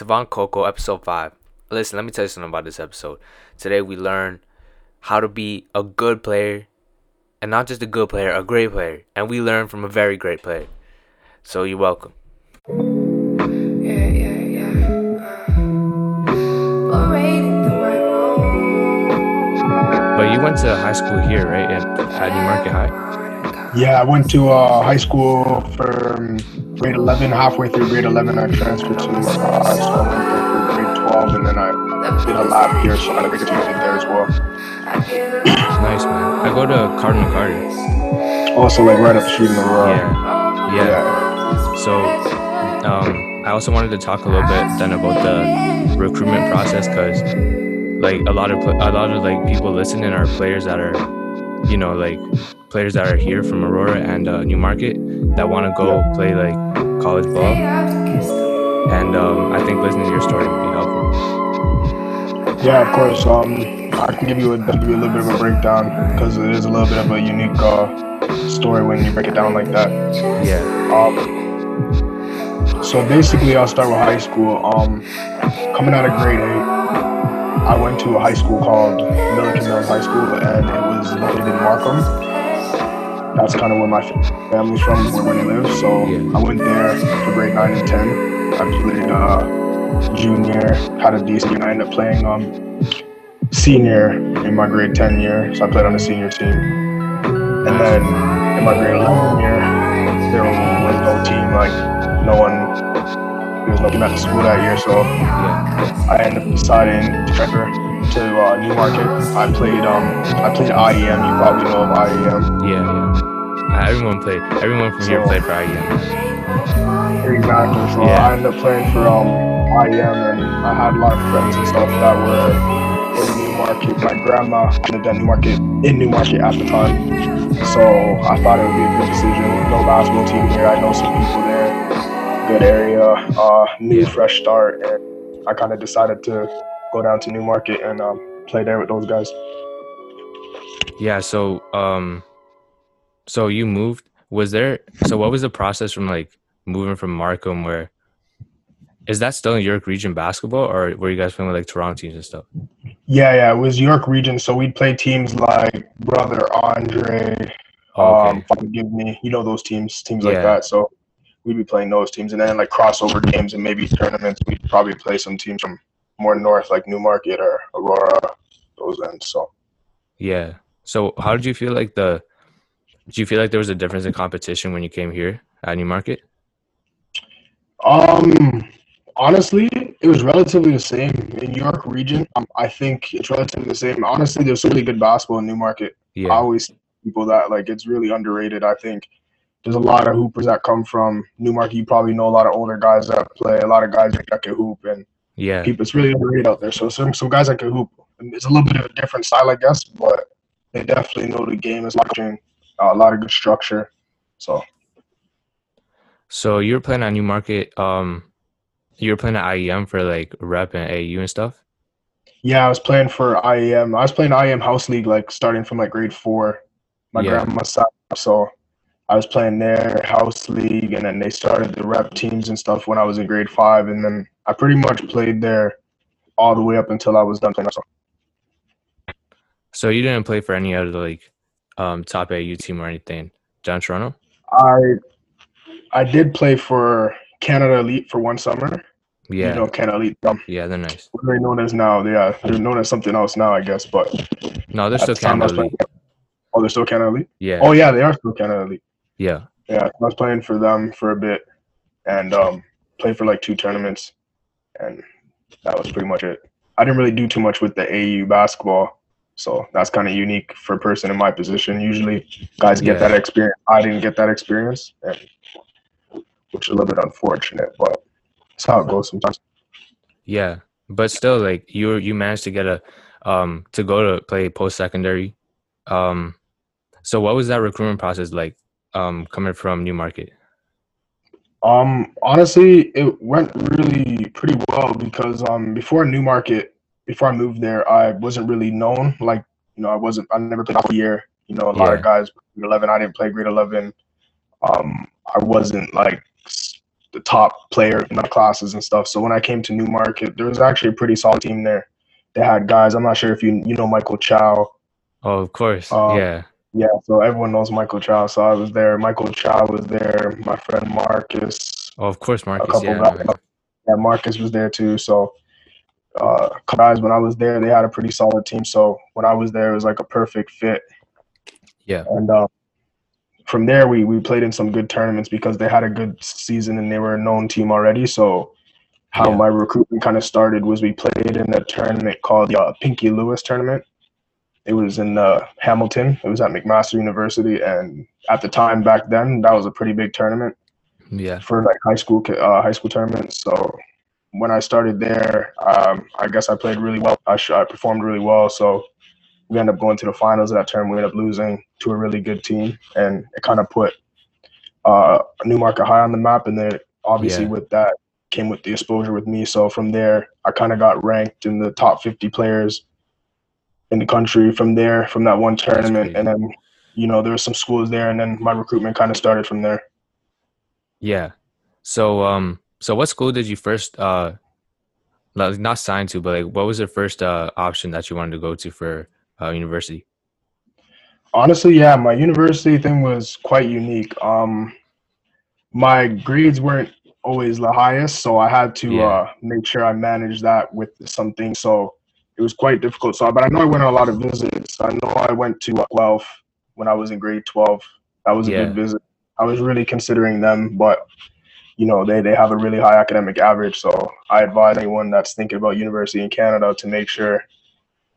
Tevaun Kokko, episode 5. Listen, let me tell you something about this episode. Today we learn how to be a good player, and not just a good player, a great player. And we learn from a very great player. So you're welcome. Yeah, yeah, yeah. Wrong? But you went to high school here, right? At, at Newmarket High? Yeah, I went to uh, high school for um, grade 11. Halfway through grade 11, I transferred to uh, high school grade 12, and then I did a lab here, so I got experience there as well. Nice, man. I go to Cardinal Gardens. Also, like right up the street in Aurora. Yeah. Yeah. So, um, I also wanted to talk a little bit then about the recruitment process because, like, a lot of a lot of like people listening are players that are, you know, like players that are here from Aurora and uh, Newmarket that want to go play like college ball, and um, I think listening to your story would be helpful. Yeah, of course. Um, I can give you a, give you a little bit of a breakdown because it is a little bit of a unique uh, story when you break it down like that. Yeah. Um, so basically, I'll start with high school. Um, coming out of grade eight, I went to a high school called Milliken Mills High School, and it was located in Markham. That's kind of where my family's from, where we live. So Yeah. I went there for grade nine and ten. I played uh, junior, had a decent and I ended up playing um, senior in my grade ten year. So I played on the senior team, and then in my grade eleven year, there was no team, like no one, there was no team at the school that year, so I ended up deciding to transfer to uh, Newmarket. I played um I played IEM, you probably know of IEM. Yeah. Yeah. Uh, everyone played. Everyone from here So- played for IEM. Exactly. So Yeah. I ended up playing for um IEM and I had a lot of friends and stuff that were in Newmarket. My grandma lived at Newmarket in Newmarket at the time. So I thought it would be a good decision. No basketball team here. I know some people there. Good area. Uh new fresh start and I kinda decided to go down to Newmarket and um play there with those guys. Yeah. So, um, so you moved. Was there? So, what was the process from like moving from Markham? Where is that still in York Region basketball, or were you guys playing with like Toronto teams and stuff? Yeah, yeah, it was York Region, so we'd play teams like Brother Andre, Oh, okay. um, you know those teams, teams like that. So we'd be playing those teams, and then like crossover games and maybe tournaments. We'd probably play some teams from more north, like Newmarket or Aurora, those ends. So Yeah. So, how did you feel like the? Do you feel like there was a difference in competition when you came here at Newmarket? Um, honestly, it was relatively the same in York Region. Um, I think it's relatively the same. Honestly, there's some really good basketball in Newmarket. I Yeah. always people that like it's really underrated. I think there's a lot of hoopers that come from Newmarket. You probably know a lot of older guys that play, a lot of guys that can hoop, and Yeah. people. It's really underrated out there. So some some guys that can hoop. It's a little bit of a different style, I guess, but they definitely know the game is watching. Uh, a lot of good structure. So So you're playing at Newmarket. Um, you were playing at IEM for like rep and AU and stuff. yeah, I was playing for IEM. I was playing IEM House League like starting from like grade four. My Yeah. grandma side, so I was playing their house league, and then they started the rep teams and stuff when I was in grade five, and then I pretty much played there all the way up until I was done playing. So So you didn't play for any other like um top AU team or anything down Toronto. I I did play for Canada Elite for one summer. Yeah. You know Canada Elite. Um, Yeah, they're nice. what are they known as now? Yeah, they're known as something else now, I guess. But No, they're still the time I Canada playing- Elite. Oh, they're still Canada Elite. Yeah. Oh yeah, they are still Canada Elite. Yeah. Yeah, I was playing for them for a bit, and um, played for like two tournaments, and that was pretty much it. I didn't really do too much with the AU basketball, so that's kind of unique for a person in my position. Usually, guys get Yeah. that experience. I didn't get that experience, and which is a little bit unfortunate, but that's how it goes sometimes. Yeah. But still like you you managed to get a um to go to play post secondary. Um so what was that recruitment process like um coming from Newmarket? Um, honestly, it went really pretty well because um before Newmarket, before I moved there, I wasn't really known. Like, you know, I wasn't I never played a year. You know, a lot Yeah. of guys grade eleven, I didn't play grade eleven. Um, I wasn't like the top player in my classes and stuff. So when I came to Newmarket, there was actually a pretty solid team there. They had guys. I'm not sure if you you know Michael Chow. Oh, of course. Um, yeah. Yeah, so everyone knows Michael Chow. So I was there. Michael Chow was there. My friend Marcus. Oh, of course, Marcus. couple Yeah. guys. man. Yeah, Marcus was there too. So uh, guys, when I was there, they had a pretty solid team. So when I was there, it was like a perfect fit. Yeah. And uh, from there, we we played in some good tournaments because they had a good season and they were a known team already. So how Yeah. my recruitment kind of started was we played in a tournament called the uh, Pinky Lewis tournament. It was in uh, Hamilton. It was at McMaster University, and at the time back then, that was a pretty big tournament Yeah. for like high school uh, high school tournaments. So when I started there, um, I guess I played really well. I, sh- I performed really well. So we ended up going to the finals of that tournament. We ended up losing to a really good team, and it kind of put uh, Newmarket high on the map. And then obviously Yeah. with that came with the exposure with me. So from there, I kind of got ranked in the top 50 players in the country from there, from that one tournament. And then, you know, there were some schools there, and then my recruitment kind of started from there. Yeah. So um so what school did you first uh not sign to, but like what was the first uh option that you wanted to go to for uh university? Honestly, yeah, my university thing was quite unique. Um, my grades weren't always the highest, so I had to Yeah. uh, make sure I managed that with something. So it was quite difficult. So, but I know I went on a lot of visits. I know I went to uh, Guelph when I was in grade twelve. That was a Yeah. good visit. I was really considering them, but you know they they have a really high academic average. So I advise anyone that's thinking about university in Canada to make sure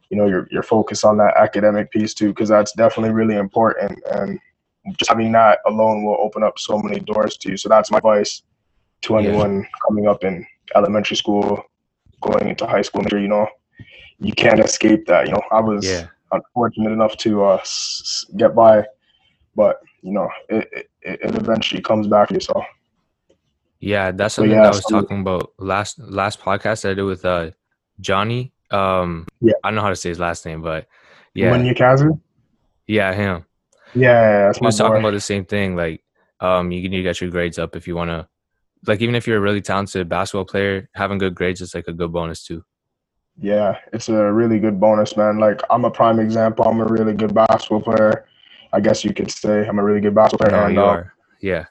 you know you're you're focused on that academic piece too because that's definitely really important and just having that alone will open up so many doors to you so that's my advice to Yeah. anyone coming up in elementary school going into high school you know you can't escape that you know i was Yeah. unfortunate enough to uh, s- get by but you know it, it, it eventually comes back to you so Yeah, that's So, something yeah, that I was so- talking about last last podcast that I did with uh Johnny. Um Yeah. I don't know how to say his last name, but yeah. when you kazu yeah, him. yeah, that's He was talking about the same thing. Like, um, you need to get your grades up if you want to. Like, even if you're a really talented basketball player, having good grades is like a good bonus too. Yeah, it's a really good bonus, man. Like I'm a prime example. I'm a really good basketball player. I guess you could say I'm a really good basketball player. No, and, you uh, are. Yeah,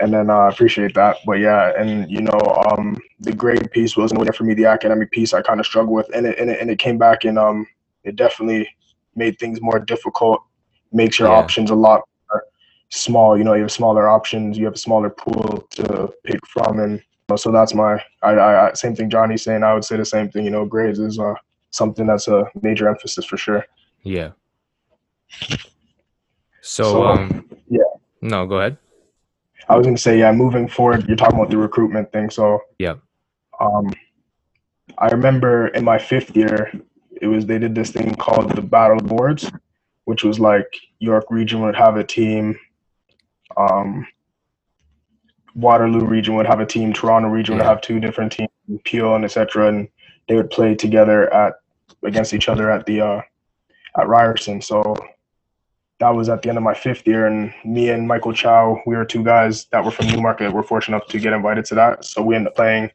and then uh, I appreciate that. But yeah, and you know, um, the grade piece wasn't there for me. The academic piece I kind of struggled with, and it, and it and it came back and um, it definitely made things more difficult. Makes your Yeah. options a lot more small. You know, you have smaller options. You have a smaller pool to pick from, and so that's my. I, I same thing Johnny's saying. I would say the same thing. You know, grades is uh something that's a major emphasis for sure. yeah. So, So, um, yeah. No, go ahead. I was gonna say, yeah, moving forward, you're talking about the recruitment thing. So, Yeah. um, I remember in my fifth year, it was they did this thing called the Battle Boards, which was like York Region would have a team, um, Waterloo Region would have a team, Toronto Region would have two different teams, Peel and etc. And they would play together at against each other at the uh, at Ryerson. So that was at the end of my fifth year, and me and Michael Chow, we were two guys that were from Newmarket were fortunate enough to get invited to that. So we ended up playing,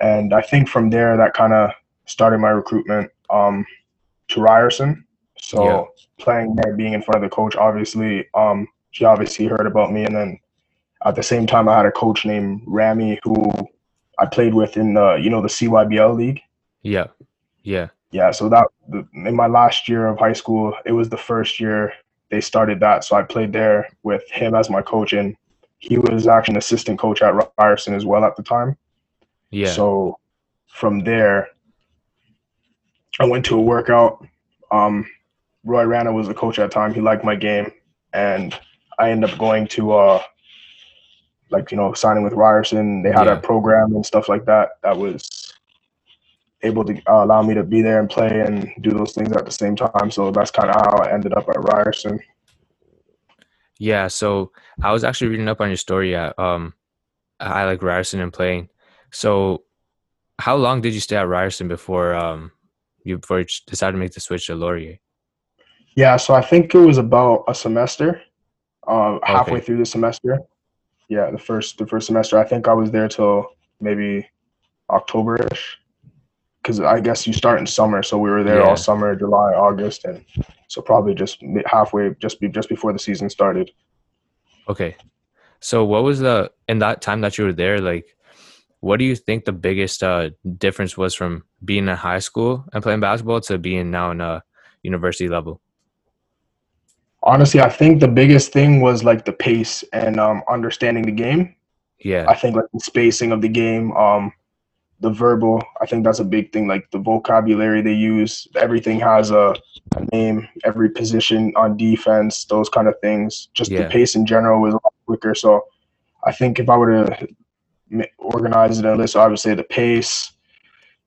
and I think from there that kind of started my recruitment um, to Ryerson. So Yeah. playing there, being in front of the coach, obviously, um, she obviously heard about me, and then at the same time, I had a coach named Rami who I played with in the you know the CYBL league. Yeah, yeah, Yeah, so that in my last year of high school, it was the first year they started that. So I played there with him as my coach, and he was actually an assistant coach at Ryerson as well at the time. yeah. So from there, I went to a workout. Um, Roy Rana was the coach at the time. He liked my game, and I ended up going to uh, like you know signing with Ryerson. They had Yeah. a program and stuff like that that was able to uh, allow me to be there and play and do those things at the same time. So that's kind of how I ended up at Ryerson. Yeah, so I was actually reading up on your story at um I like Ryerson and playing. So how long did you stay at Ryerson before um you before you decided to make the switch to Laurier? Yeah, so I think it was about a semester, uh, halfway Okay. through the semester. Yeah, the first the first semester. I think I was there till maybe October-ish. Because I guess you start in summer, so we were there Yeah. all summer, July, August, and so probably just halfway, just be just before the season started. Okay. So what was the in that time that you were there, like what do you think the biggest uh difference was from being in high school and playing basketball to being now in a university level? Honestly, I think the biggest thing was like the pace and um, understanding the game. Yeah. I think like the spacing of the game, um, the verbal. I think that's a big thing. Like the vocabulary they use, everything has a, a name. Every position on defense, those kind of things. Just Yeah. the pace in general was a lot quicker. So I think if I were to organize it in a list, I would say the pace,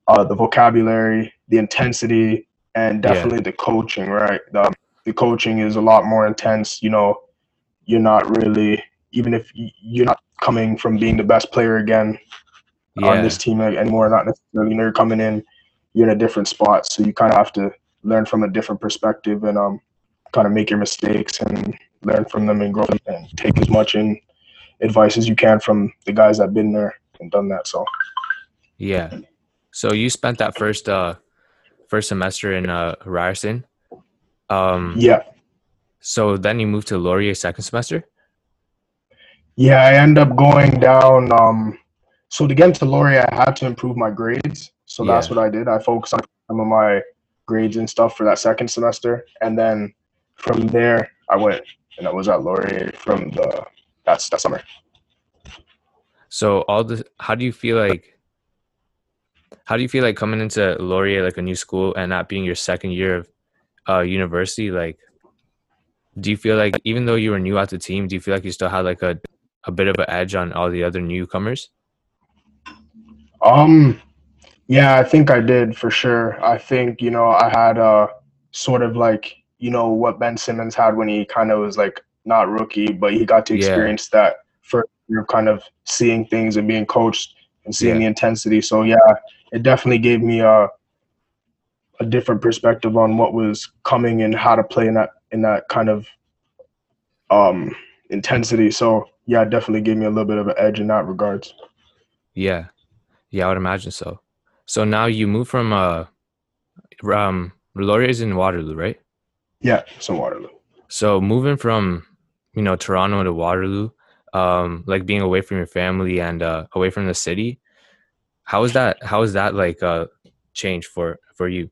uh, the vocabulary, the intensity, and Yeah. definitely the coaching. Right, the, the coaching is a lot more intense. You know, you're not really even if you're not coming from being the best player again on this team anymore, not necessarily. You know, you're coming in, you're in a different spot, so you kind of have to learn from a different perspective and um, kind of make your mistakes and learn from them and grow and take as much in advice as you can from the guys that've been there and done that. So Yeah. So you spent that first uh first semester in uh Ryerson. Um yeah, so then you moved to Laurier second semester? yeah, I end up going down. Um, so to get into Laurier, I had to improve my grades. So that's Yeah. what I did. I focused on some of my grades and stuff for that second semester, and then from there I went and I was at Laurier from the that's that summer. So all the how do you feel like how do you feel like coming into Laurier like a new school and that being your second year of uh university like do you feel like even though you were new at the team do you feel like you still had like a a bit of an edge on all the other newcomers? Um, yeah, I think I did for sure. I think you know I had a sort of like you know what Ben Simmons had when he kind of was like not rookie, but he got to Yeah. experience that first year of kind of seeing things and being coached and seeing Yeah. the intensity. So yeah, it definitely gave me a a different perspective on what was coming and how to play in that in that kind of um intensity. So yeah, definitely gave me a little bit of an edge in that regards. Yeah. Yeah, I would imagine so. So now you move from uh um Laurier is in Waterloo, right? Yeah, so Waterloo. So moving from you know Toronto to Waterloo, um, like being away from your family and uh, away from the city, how is that? How is that like uh change for for you?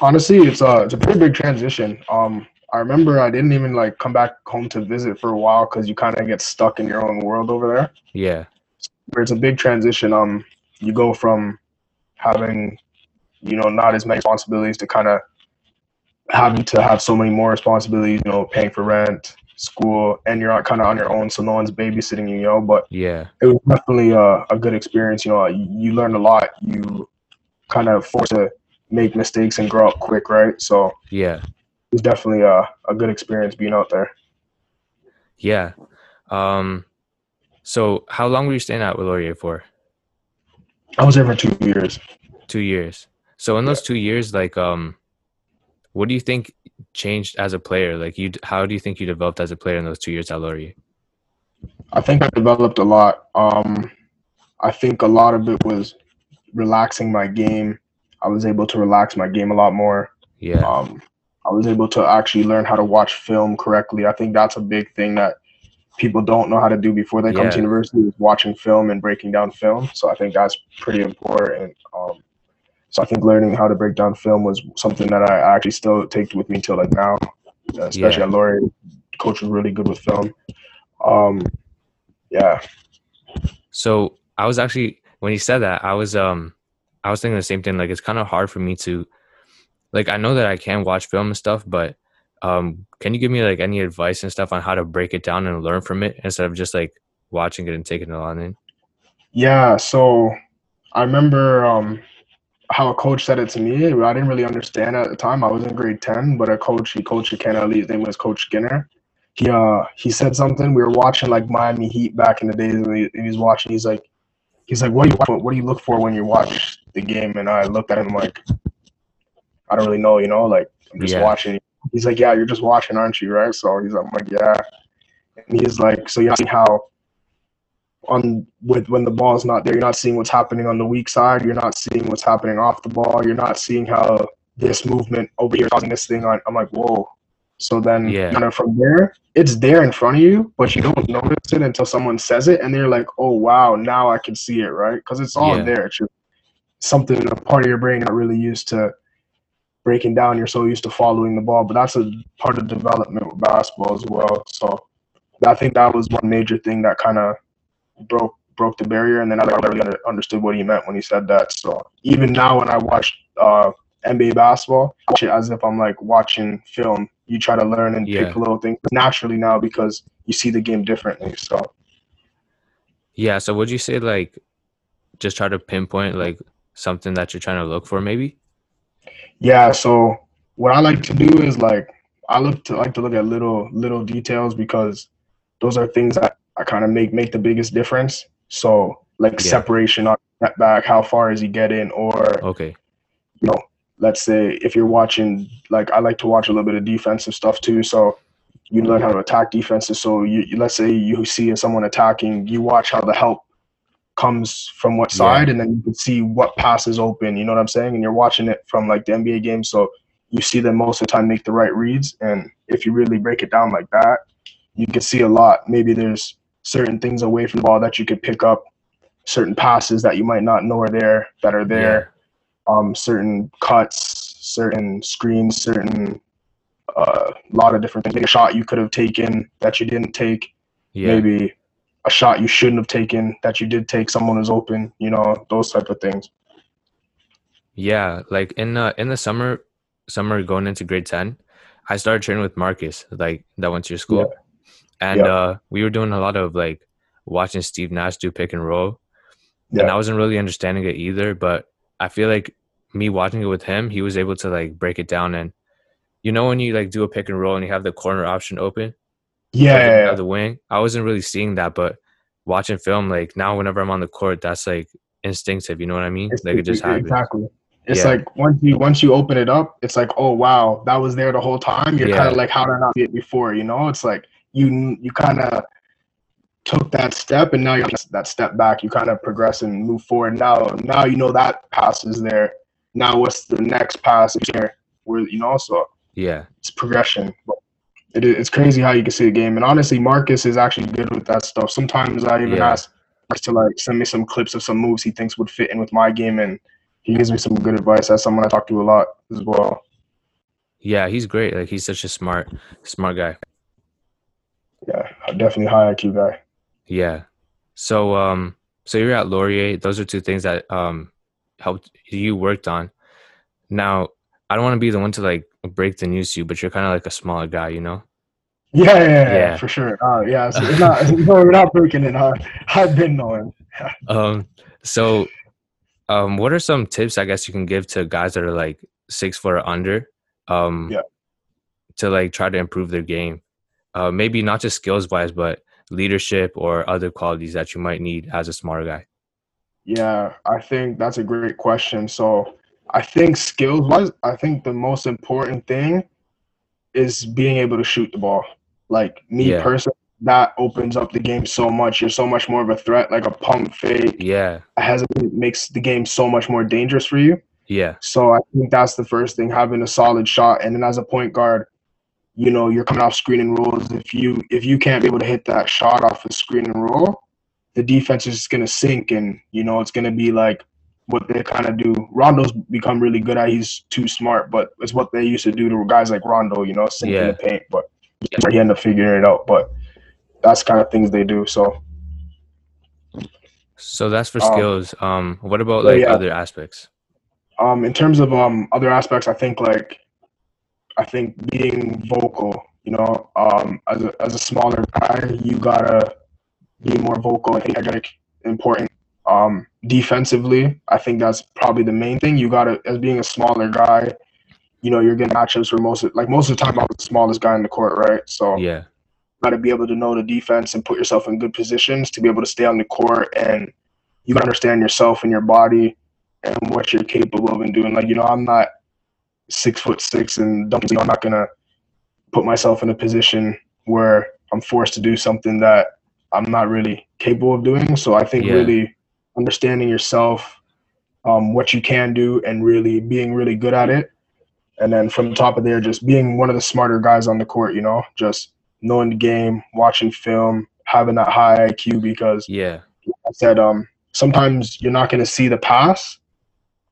Honestly, it's a it's a pretty big transition. Um, I remember I didn't even like come back home to visit for a while because you kind of get stuck in your own world over there. Yeah, Where it's a big transition. Um, you go from having, you know, not as many responsibilities to kind of having to have so many more responsibilities. You know, paying for rent, school, and you're kind of on your own, so no one's babysitting you. You know, but yeah, it was definitely a, a good experience. You know, you, you learn a lot. You kind of forced to make mistakes and grow up quick, right? So yeah, it was definitely a, a good experience being out there. yeah. Um, so how long were you staying at with Laurier for? I was there for two years. Two years. So in those two years, like, um, what do you think changed as a player? Like, you, how do you think you developed as a player in those two years at Laurier? I think I developed a lot. Um, I think a lot of it was relaxing my game. I was able to relax my game a lot more. Yeah, Um, I was able to actually learn how to watch film correctly. I think that's a big thing that people don't know how to do before they come to university is watching film and breaking down film. So I think that's pretty important. Um, so I think learning how to break down film was something that I actually still take with me till like now, especially Yeah. at Laurier. Coach was really good with film. Um, yeah, So I was actually when you said that, I was um I was thinking the same thing. Like it's kind of hard for me to like I know that I can watch film and stuff, but um can you give me like any advice and stuff on how to break it down and learn from it instead of just like watching it and taking it on in? Yeah, so I remember um, how a coach said it to me. I didn't really understand at the time. I was in grade ten, but a coach he coached at Canada Elite. His name was Coach Skinner. He uh he said something. We were watching like Miami Heat back in the days, and he, he was watching. He's like, he's like, what do you what do you look for when you watch the game? And I looked at him like, I don't really know, you know, like I'm just Yeah. watching. He's like, yeah, you're just watching, aren't you? Right? So he's like, I'm like, yeah. And he's like, so you're not seeing how on with when the ball's not there, you're not seeing what's happening on the weak side. You're not seeing what's happening off the ball. You're not seeing how this movement over here causing this thing on. I'm like, whoa. So then, Yeah. kind of from there, it's there in front of you, but you don't notice it until someone says it, and they're like, "Oh wow, now I can see it, right?" Because it's all Yeah. there. It's just something a part of your brain not really used to breaking down. You're so used to following the ball, but that's a part of development with basketball as well. So I think that was one major thing that kind of broke broke the barrier, and then I really under, understood what he meant when he said that. So even now, when I watch uh, NBA basketball, I watch it as if I'm like watching film. You try to learn and Yeah. pick little things naturally now because you see the game differently. So Yeah. So would you say like just try to pinpoint like something that you're trying to look for maybe? yeah, so what I like to do is like I look to like to look at little little details because those are things that I kind of make make the biggest difference. So like Yeah. separation on that back, how far is he getting, or Okay. you know, let's say if you're watching, like I like to watch a little bit of defensive stuff too. So you learn how to attack defenses. So you, let's say you see someone attacking, you watch how the help comes from what Yeah. side, and then you can see what passes open. You know what I'm saying? And you're watching it from like the NBA game, so you see them most of the time make the right reads. And if you really break it down like that, you can see a lot. Maybe there's certain things away from the ball that you could pick up, certain passes that you might not know are there that are there um, certain cuts, certain screens, certain a uh, lot of different things. Maybe a shot you could have taken that you didn't take. Yeah. Maybe a shot you shouldn't have taken that you did take. Someone was open. You know those type of things. Yeah, like in uh, in the summer, summer going into grade ten, I started training with Marcus, like that went to your school, and Yeah. uh, we were doing a lot of like watching Steve Nash do pick and roll, and I wasn't really understanding it either. But I feel like me watching it with him, he was able to like break it down, and you know when you like do a pick and roll and you have the corner option open, Yeah, like, you yeah, have the wing. I wasn't really seeing that, but watching film, like now whenever I'm on the court, that's like instinctive. You know what I mean? It's- like it just happens. Exactly. It's Yeah. like once you once you open it up, it's like, oh wow, that was there the whole time. You're Yeah. kind of like, how did I not see it before? You know, it's like you you kind of took that step, and now you're that step back. You kind of progress and move forward. Now now you know that pass is there. Now what's the next pass here? Where you know, so Yeah. it's progression. But it, it's crazy how you can see the game. And honestly, Marcus is actually good with that stuff. Sometimes I even Yeah. ask Marcus to like send me some clips of some moves he thinks would fit in with my game, and he gives me some good advice. That's someone I talk to a lot as well. Yeah, he's great. Like he's such a smart, smart guy. Yeah, definitely high IQ guy. Yeah. So um so you're at Laurier. Those are two things that um helped you worked on. Now, I don't want to be the one to like break the news to you, but you're kind of like a smaller guy, you know? Yeah, yeah, yeah, yeah, for sure. Uh, yeah, so it's not. no, we're not breaking it. Huh? I've been knowing. Um so um what are some tips I guess you can give to guys that are like six foot or under? Um Yeah. to like try to improve their game. Uh maybe not just skills wise, but leadership or other qualities that you might need as a smaller guy. Yeah, I think that's a great question. So I think skills wise, I think the most important thing is being able to shoot the ball. Like me Yeah. personally, that opens up the game so much. You're so much more of a threat, like a pump fake. Yeah. Has it makes the game so much more dangerous for you. Yeah. So I think that's the first thing, having a solid shot. And then as a point guard, you know, you're coming off screen and rolls. If you if you can't be able to hit that shot off a screen and roll, the defense is just gonna sink and you know it's gonna be like what they kind of do. Rondo's become really good at. He's too smart, but it's what they used to do to guys like Rondo. You know, sink in Yeah. the paint. But he ended up figuring it out. But that's kind of things they do. So So that's for Um, skills. Um, what about like yeah. other aspects? um, in terms of um other aspects, I think like I think being vocal. You know, um, as a as a smaller guy, you gotta be more vocal and energetic. Important. Um, defensively, I think that's probably the main thing. You gotta, as being a smaller guy, you know, you're getting matchups for most of, like most of the time, I'm the smallest guy in the court, right? So Yeah, got to be able to know the defense and put yourself in good positions to be able to stay on the court and you got to understand yourself and your body and what you're capable of and doing. Like, you know, I'm not six foot six and don't, I'm not to put myself in a position where I'm forced to do something that I'm not really capable of doing. So I think Yeah. really understanding yourself, um, what you can do, and really being really good at it. And then from the top of there, just being one of the smarter guys on the court, you know, just knowing the game, watching film, having that high IQ because Yeah. I said, um, sometimes you're not going to see the pass.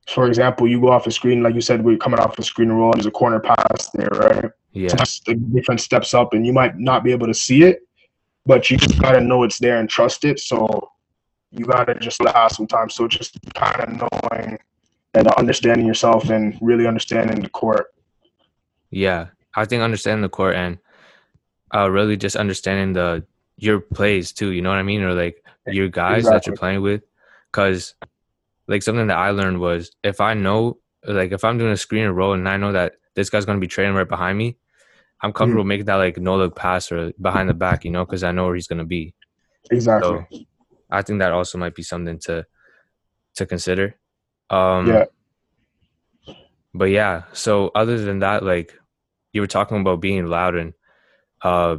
For example, you go off a screen, like you said, we're coming off a screen and roll. There's a corner pass there, right? Yeah. Sometimes the different steps up, and you might not be able to see it, but you just gotta know it's there and trust it. So you gotta just pass sometimes. So just kind of knowing and understanding yourself and really understanding the court. Yeah, I think understanding the court and uh, really just understanding the your plays too. You know what I mean, or like your guys that you're playing with, because like something that I learned was if I know, like if I'm doing a screen and roll and I know that this guy's gonna be trailing right behind me, I'm comfortable making that like no look pass or behind the back, you know, because I know where he's gonna be. Exactly. So I think that also might be something to to consider. Um, Yeah. But yeah, so other than that, like you were talking about being loud and uh,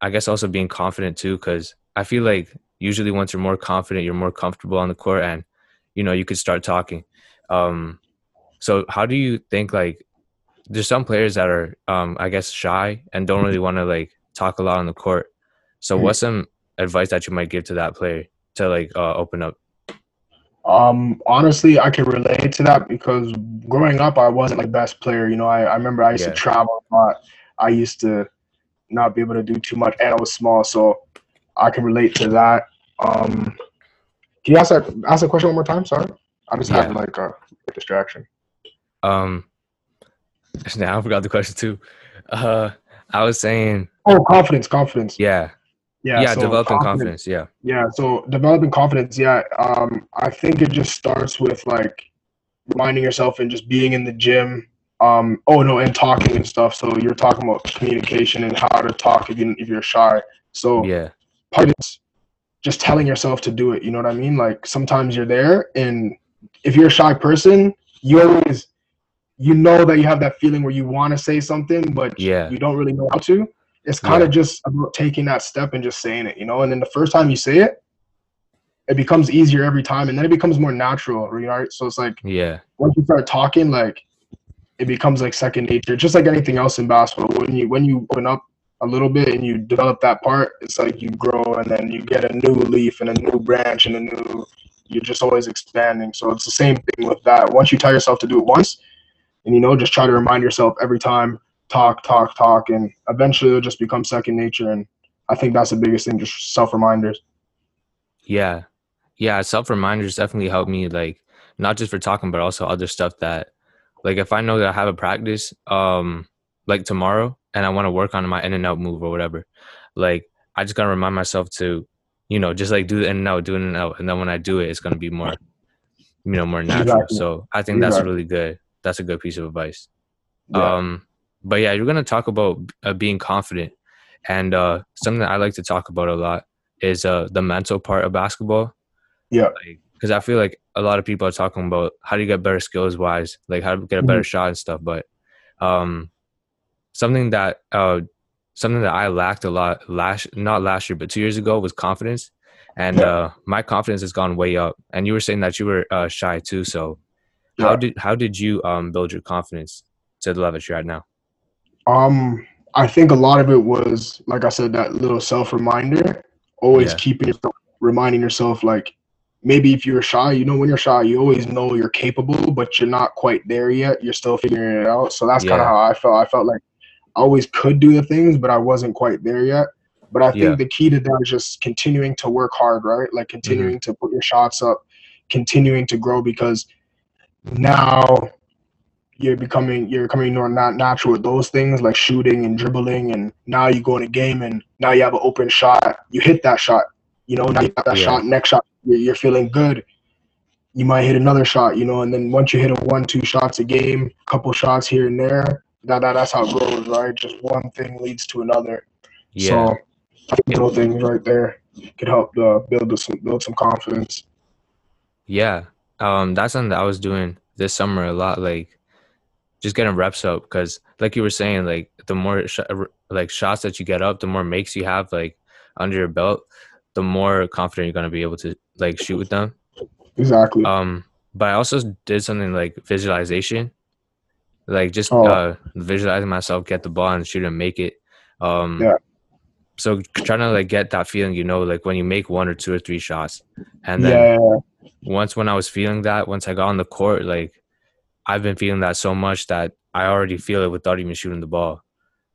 I guess also being confident too, because I feel like usually once you're more confident, you're more comfortable on the court, and you know you could start talking. Um, so how do you think like there's some players that are um, I guess shy and don't really want to like talk a lot on the court. So Mhm. what's some advice that you might give to that player to like uh, open up? Um, honestly, I can relate to that because growing up, I wasn't like best player. You know, I, I remember I used Yeah. to travel a lot. I used to not be able to do too much, and I was small, so I can relate to that. Um, can you ask that ask the question one more time? Sorry, I just had like a, a distraction. Um, now I forgot the question too. Uh, I was saying, Oh, confidence, confidence. yeah, Yeah, yeah, so developing confidence. Yeah, Yeah, so developing confidence, yeah. Um, I think it just starts with like reminding yourself and just being in the gym. Um, oh no, and talking and stuff. So you're talking about communication and how to talk if you if you're shy. So yeah, part of it's just telling yourself to do it. You know what I mean? Like sometimes you're there, and if you're a shy person, you always you know that you have that feeling where you want to say something, but Yeah. you don't really know how to. It's kind Yeah. of just about taking that step and just saying it, you know. And then the first time you say it, it becomes easier every time, and then it becomes more natural, right? So it's like yeah, once you start talking, like it becomes like second nature, just like anything else in basketball. When you when you open up a little bit and you develop that part, it's like you grow and then you get a new leaf and a new branch and a new. You're just always expanding. So it's the same thing with that. Once you tell yourself to do it once, and you know, just try to remind yourself every time, talk, talk, talk, and eventually it'll just become second nature. And I think that's the biggest thing, just self reminders. yeah, yeah. Self reminders definitely help me, like not just for talking, but also other stuff that, like, if I know that I have a practice, um, like tomorrow, and I want to work on my in and out move or whatever, like I just gotta remind myself to, you know, just like do the in and out, do in and out, and then when I do it, it's gonna be more, you know, more natural. Exactly. So I think that's really good. That's a good piece of advice. Yeah. Um, but yeah, you're gonna talk about uh, being confident, and uh, something that I like to talk about a lot is uh, the mental part of basketball. Yeah. because I feel like a lot of people are talking about how do you get better skills wise, like how to get a better shot and stuff. But um, something that uh, something that I lacked a lot last not last year, but two years ago was confidence, and Yeah. uh, my confidence has gone way up. And you were saying that you were uh, shy too, so. How did how did you um, build your confidence to the level that you're at now? Um, I think a lot of it was, like I said, that little self reminder. Always Yeah. keeping yourself, reminding yourself, like maybe if you're shy, you know, when you're shy, you always know you're capable, but you're not quite there yet. You're still figuring it out. So that's kind of how I felt. I felt like always could do the things, but I wasn't quite there yet. But I think Yeah. the key to that is just continuing to work hard, right? Like Mm-hmm. continuing to put your shots up, continuing to grow because now you're becoming you're becoming more not natural with those things like shooting and dribbling and now you go in a game and now you have an open shot you hit that shot you know now you got that Yeah. shot next shot you're, you're feeling good you might hit another shot you know and then once you hit a one two shots a game a couple shots here and there that, that that's how it goes, right just one thing leads to another Yeah, so little things right there could help uh, build some build some confidence yeah. Um, that's something that I was doing this summer a lot. Like, just getting reps up because like you were saying like the more sh- like shots that you get up the more makes you have like under your belt the more confident you're going to be able to like shoot with them Exactly. um but i also did something like visualization like just Oh. uh visualizing myself get the ball and shoot and make it um Yeah. so trying to like get that feeling you know like when you make one or two or three shots and then yeah, once when I was feeling that, once I got on the court, like I've been feeling that so much that I already feel it without even shooting the ball.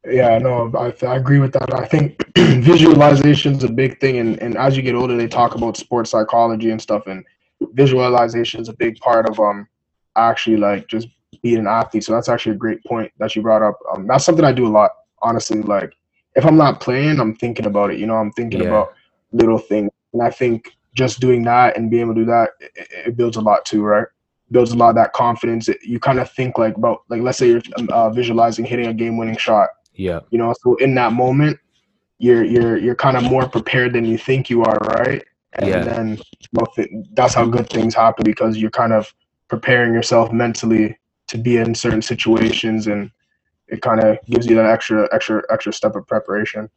yeah. No, I, I agree with that. I think visualization is a big thing, and, and as you get older, they talk about sports psychology and stuff, and visualization is a big part of um actually like just being an athlete. So that's actually a great point that you brought up. Um, that's something I do a lot, honestly. Like if I'm not playing, I'm thinking about it. You know, I'm thinking Yeah. about little things, and I think just doing that and being able to do that, it, it builds a lot too, right? Builds a lot of that confidence. It, you kind of think like about like let's say you're um, uh, visualizing hitting a game-winning shot. Yeah, You know, so in that moment, you're you're you're kind of more prepared than you think you are, right? And Yeah. then both that's how good things happen because you're kind of preparing yourself mentally to be in certain situations, and it kind of gives you that extra extra extra step of preparation.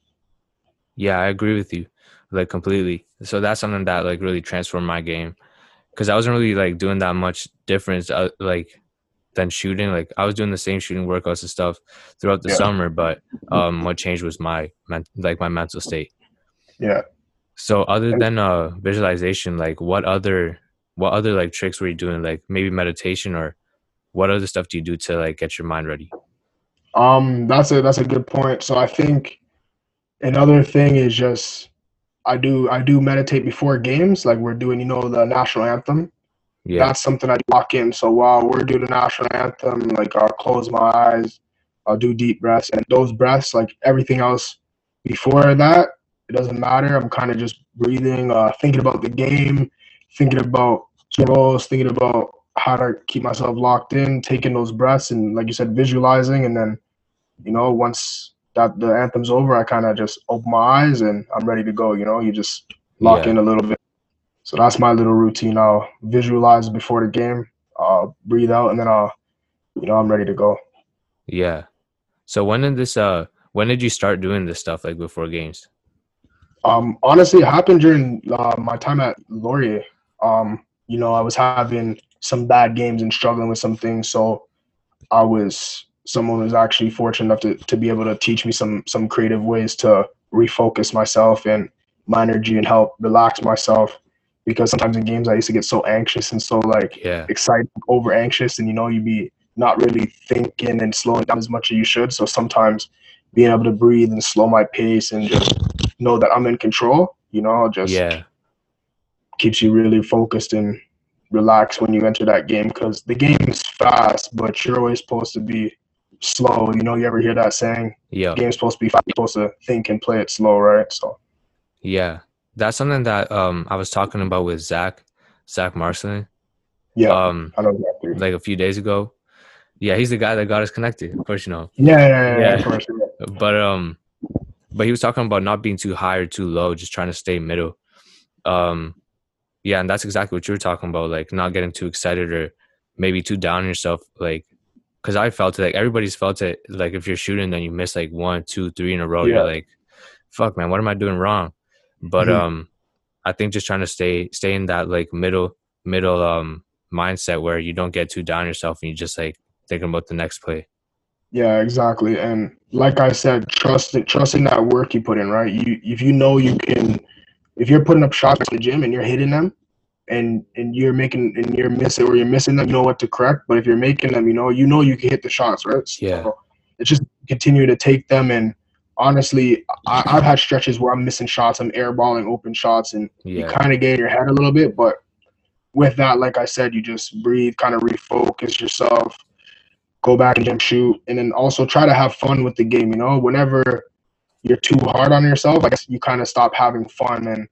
yeah, I agree with you, like completely. So that's something that like really transformed my game because I wasn't really like doing that much difference, uh, like than shooting. Like I was doing the same shooting workouts and stuff throughout the Yeah. summer, but um, what changed was my men- like my mental state. Yeah. So other than uh visualization, like what other what other like tricks were you doing? Like maybe meditation or what other stuff do you do to like get your mind ready? Um, that's a that's a good point. So I think another thing is just I do I do meditate before games, like we're doing, you know, the national anthem. Yeah. That's something I lock in. So while we're doing the national anthem, like I'll close my eyes, I'll do deep breaths, and those breaths, like everything else before that, it doesn't matter. I'm kind of just breathing, uh, thinking about the game, thinking about goals, thinking about how to keep myself locked in, taking those breaths, and like you said, visualizing, and then, you know, once that the anthem's over, I kind of just open my eyes and I'm ready to go. You know, you just lock Yeah. in a little bit. So that's my little routine. I'll visualize before the game, I'll breathe out, and then I'll, you know, I'm ready to go. Yeah. So when did this uh when did you start doing this stuff like before games? Um, honestly, it happened during uh, my time at Laurier. Um, you know, I was having some bad games and struggling with some things, so I was someone was actually fortunate enough to, to be able to teach me some some creative ways to refocus myself and my energy and help relax myself. Because sometimes in games I used to get so anxious and so like Yeah. excited, over anxious, and you know, you'd be not really thinking and slowing down as much as you should. So sometimes being able to breathe and slow my pace and just know that I'm in control, you know, just Yeah. keeps you really focused and relaxed when you enter that game because the game is fast, but you're always supposed to be slow. You know, you ever hear that saying? Yeah. The game's supposed to be fast, you're supposed to think and play it slow, right? So Yeah. That's something that um I was talking about with Zach, Zach Marcelin, yeah, um I know exactly. like a few days ago. Yeah, he's the guy that got us connected. Of course you know. Yeah, yeah, yeah, Yeah. of course. yeah. but um but he was talking about not being too high or too low just trying to stay middle um yeah and that's exactly what you were talking about like not getting too excited or maybe too down on yourself like because i felt it like everybody's felt it like if you're shooting then you miss like one two three in a row Yeah. you're like fuck man what am i doing wrong but Mhm. um i think just trying to stay stay in that like middle middle um mindset where you don't get too down on yourself and you just like thinking about the next play Yeah, exactly. And like I said, trust it, trusting that work you put in, right? You if you know you can, if you're putting up shots at the gym and you're hitting them, and and you're making and you're missing or you're missing them, you know what to correct. But if you're making them, you know you know you can hit the shots, right? So Yeah. It's just continue to take them and. Honestly, I, I've had stretches where I'm missing shots, I'm airballing open shots, and you kind of get in your head a little bit. But with that, like I said, you just breathe, kind of refocus yourself, go back and jump shoot, and then also try to have fun with the game. You know, whenever you're too hard on yourself, I guess you kind of stop having fun, and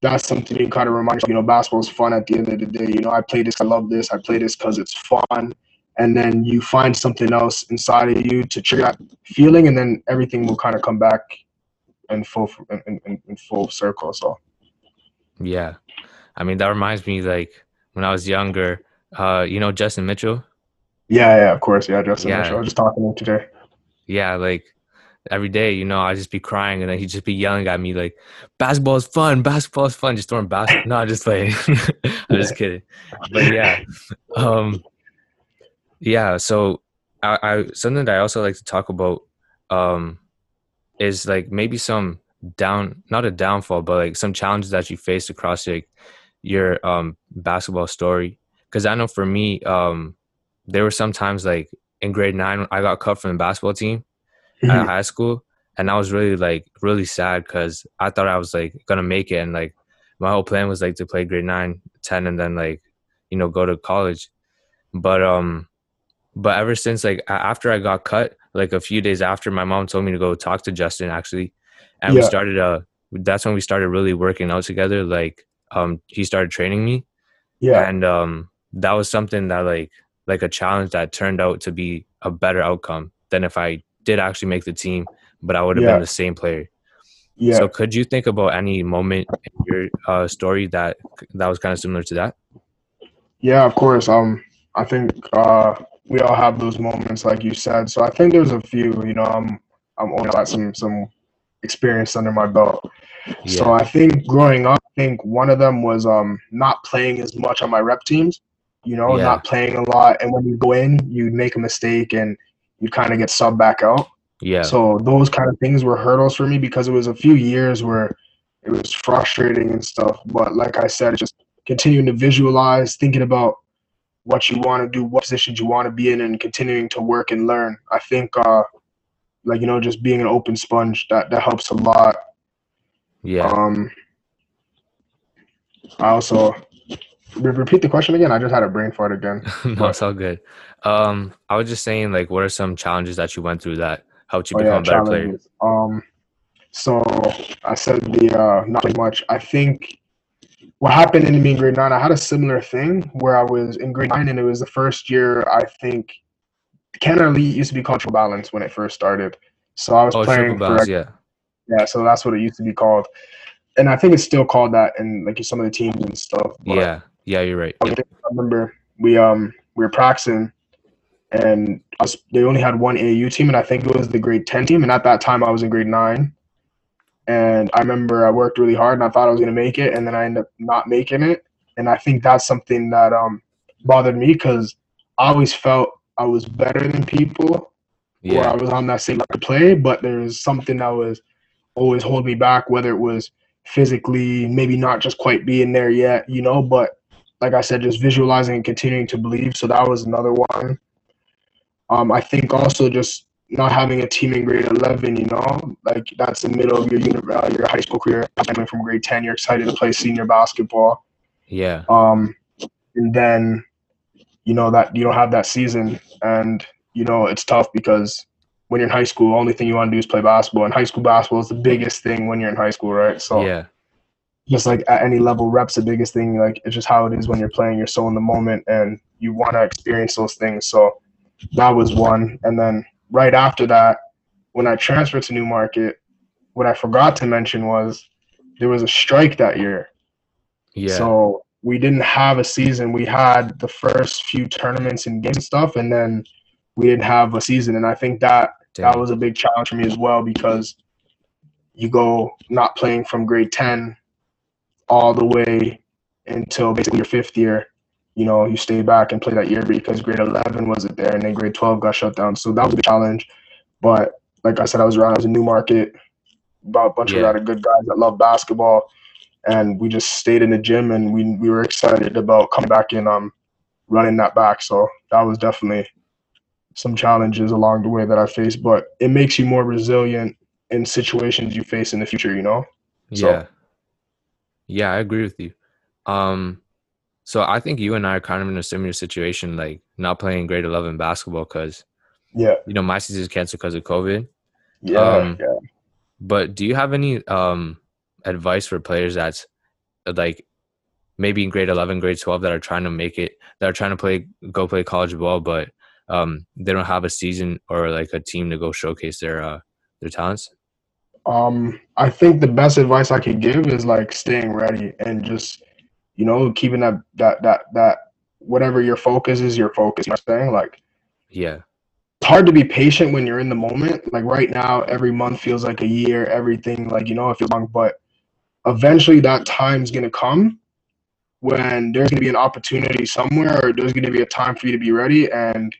that's something you kind of remind yourself. You know, basketball is fun at the end of the day. You know, I play this, I love this, I play this because it's fun. And then you find something else inside of you to trigger that feeling, and then everything will kind of come back in full in, in, in full circle. So Yeah. I mean, that reminds me like when I was younger, uh, you know, Justin Mitchell. Yeah, yeah, of course. Yeah, Justin Yeah. Mitchell. I was just talking to him today. Yeah, like every day, you know, I'd just be crying and then he'd just be yelling at me like, "Basketball is fun, basketball is fun." Just throwing basketball. No, I'm just playing. I'm just kidding. But yeah, um, yeah. So I, I something that I also like to talk about um is like maybe some down, not a downfall, but like some challenges that you faced across like your um basketball story. Because I know for me, um, there were some times like in grade nine, I got cut from the basketball team at high school and i was really like really sad because i thought i was like gonna make it and like my whole plan was like to play grade 9 10 and then like you know go to college. But um but ever since like after i got cut like a few days after my mom told me to go talk to justin actually and we started uh that's when we started really working out together like um he started training me. Yeah, and um that was something that like like a challenge that turned out to be a better outcome than if i did actually make the team but i would have Yeah. been the same player yeah. so could you think about any moment in your uh, story that that was kind of similar to that Yeah, of course. Um, I think uh, we all have those moments, like you said. So I think there's a few. You know, I'm I'm only got some some experience under my belt. Yeah. So I think growing up, I think one of them was um not playing as much on my rep teams. You know, Yeah. not playing a lot, and when you go in, you make a mistake and you kind of get subbed back out. yeah So those kind of things were hurdles for me because it was a few years where it was frustrating and stuff. But like I said, just continuing to visualize, thinking about what you want to do, what positions you want to be in, and continuing to work and learn. I think, uh, like you know, just being an open sponge that that helps a lot. yeah Um, I also re- repeat the question again. I just had a brain fart again. no it's all good um i was just saying like what are some challenges that you went through that helped you Oh become yeah, a better player. Um, so I said the uh, not much. I think what happened in me in grade nine, I had a similar thing where I was in grade nine, and it was the first year. I think Canada Elite used to be called Triple Balance when it first started. So I was oh playing for bounce yeah yeah, so that's what it used to be called, and I think it's still called that in like some of the teams and stuff. Yeah yeah you're right I Yep. remember we um we were practicing, and they only had one AAU team, and I think it was the grade ten team. And at that time, I was in grade nine, and I remember I worked really hard, and I thought I was gonna make it, and then I ended up not making it. And I think that's something that um bothered me because I always felt I was better than people, or I was on that same level to play, but there was something that was always hold me back, whether it was physically, maybe not just quite being there yet, you know, but like I said, just visualizing and continuing to believe. So that was another one. Um, I think also just not having a team in grade 11, you know, like that's the middle of your uni- uh, your high school career. Coming from grade 10, you're excited to play senior basketball. yeah Um, and then, you know, that you don't have that season. And, you know, it's tough because when you're in high school, the only thing you want to do is play basketball. And high school basketball is the biggest thing when you're in high school, right? So yeah just like at any level, reps the biggest thing. Like it's just how it is when you're playing. You're so in the moment and you want to experience those things. So that was one. And then right after that, when I transferred to Newmarket, what I forgot to mention was there was a strike that year. yeah So we didn't have a season. We had the first few tournaments and games and stuff, and then we didn't have a season. And I think that that was a big challenge for me as well because you go not playing from grade 10 all the way until basically your fifth year. You know, you stay back and play that year because grade 11 wasn't there and then grade 12 got shut down. So that was a challenge. But like I said, I was around, I was a Newmarket, about a bunch Yeah. of other good guys that love basketball. And we just stayed in the gym and we, we were excited about coming back and um, running that back. So that was definitely some challenges along the way that I faced, but it makes you more resilient in situations you face in the future, you know? So- Yeah. Yeah, I agree with you. Um, so I think you and I are kind of in a similar situation, like not playing grade 11 basketball because, Yeah. you know, my season is canceled because of COVID. Yeah. Um, yeah. But do you have any um, advice for players that's like maybe in grade 11, grade 12 that are trying to make it, that are trying to play, go play college ball, but um, they don't have a season or like a team to go showcase their, uh, their talents? Um, I think the best advice I could give is like staying ready and just, you know, keeping that that that that whatever your focus is, your focus. You know what I'm saying? Like Yeah. it's hard to be patient when you're in the moment. Like right now, every month feels like a year. Everything like you know if you're long, but eventually that time's gonna come when there's gonna be an opportunity somewhere, or there's gonna be a time for you to be ready. And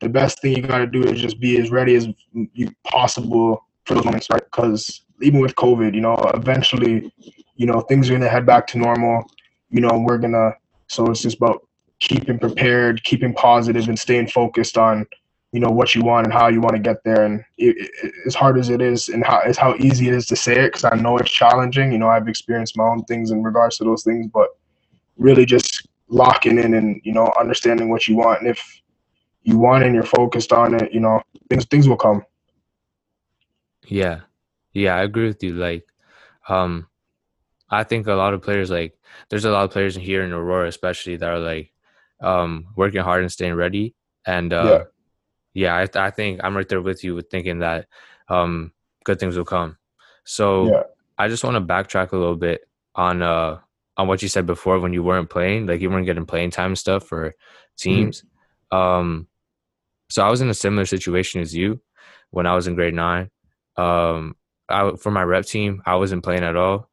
the best thing you gotta do is just be as ready as you possible for those moments, right? Because even with COVID, you know, eventually, you know, things are gonna head back to normal. You know, we're gonna. So it's just about keeping prepared, keeping positive, and staying focused on you know what you want and how you want to get there and it, it, as hard as it is and how as how easy it is to say it because i know it's challenging you know i've experienced my own things in regards to those things but really just locking in and you know understanding what you want and if you want and you're focused on it you know things things will come Yeah. Yeah, I agree with you. Like, um, I think a lot of players like there's a lot of players here in Aurora especially that are like um working hard and staying ready. And uh yeah, I I think I'm right there with you with thinking that um good things will come. So yeah I just want to backtrack a little bit on uh on what you said before when you weren't playing, like you weren't getting playing time and stuff for teams. Um so I was in a similar situation as you when I was in grade nine. Um I for my rep team, I wasn't playing at all.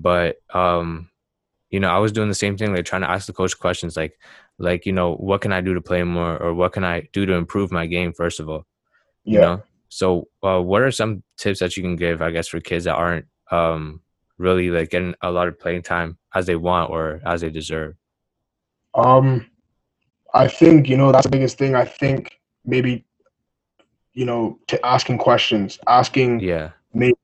But um you know, I was doing the same thing, like trying to ask the coach questions like like, you know, what can I do to play more or what can I do to improve my game first of all? you yeah. know? So uh, what are some tips that you can give i guess for kids that aren't um really like getting a lot of playing time as they want or as they deserve? Um i think you know that's the biggest thing i think maybe you know to asking questions asking yeah. maybe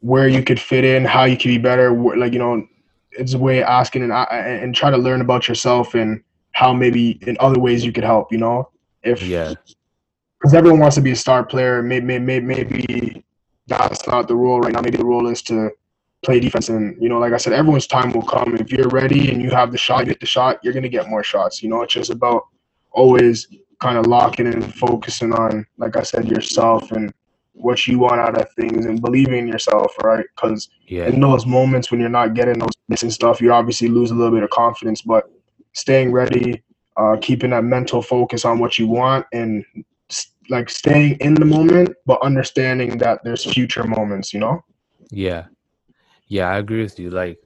where you could fit in, how you could be better. Like you know, it's a way of asking and uh, and and try to learn about yourself and how maybe in other ways you could help. You know, if yeah because everyone wants to be a star player. Maybe, maybe maybe that's not the role right now. Maybe the role is to play defense. And you know, like I said, everyone's time will come. If you're ready and you have the shot, you hit the shot, you're gonna get more shots. You know, it's just about always kind of locking in and focusing on, like I said, yourself and what you want out of things and believing in yourself, right? Because yeah in those moments when you're not getting those missing stuff, you obviously lose a little bit of confidence. But staying ready, uh, keeping that mental focus on what you want, and like staying in the moment, but understanding that there's future moments. You know? yeah yeah i agree with you like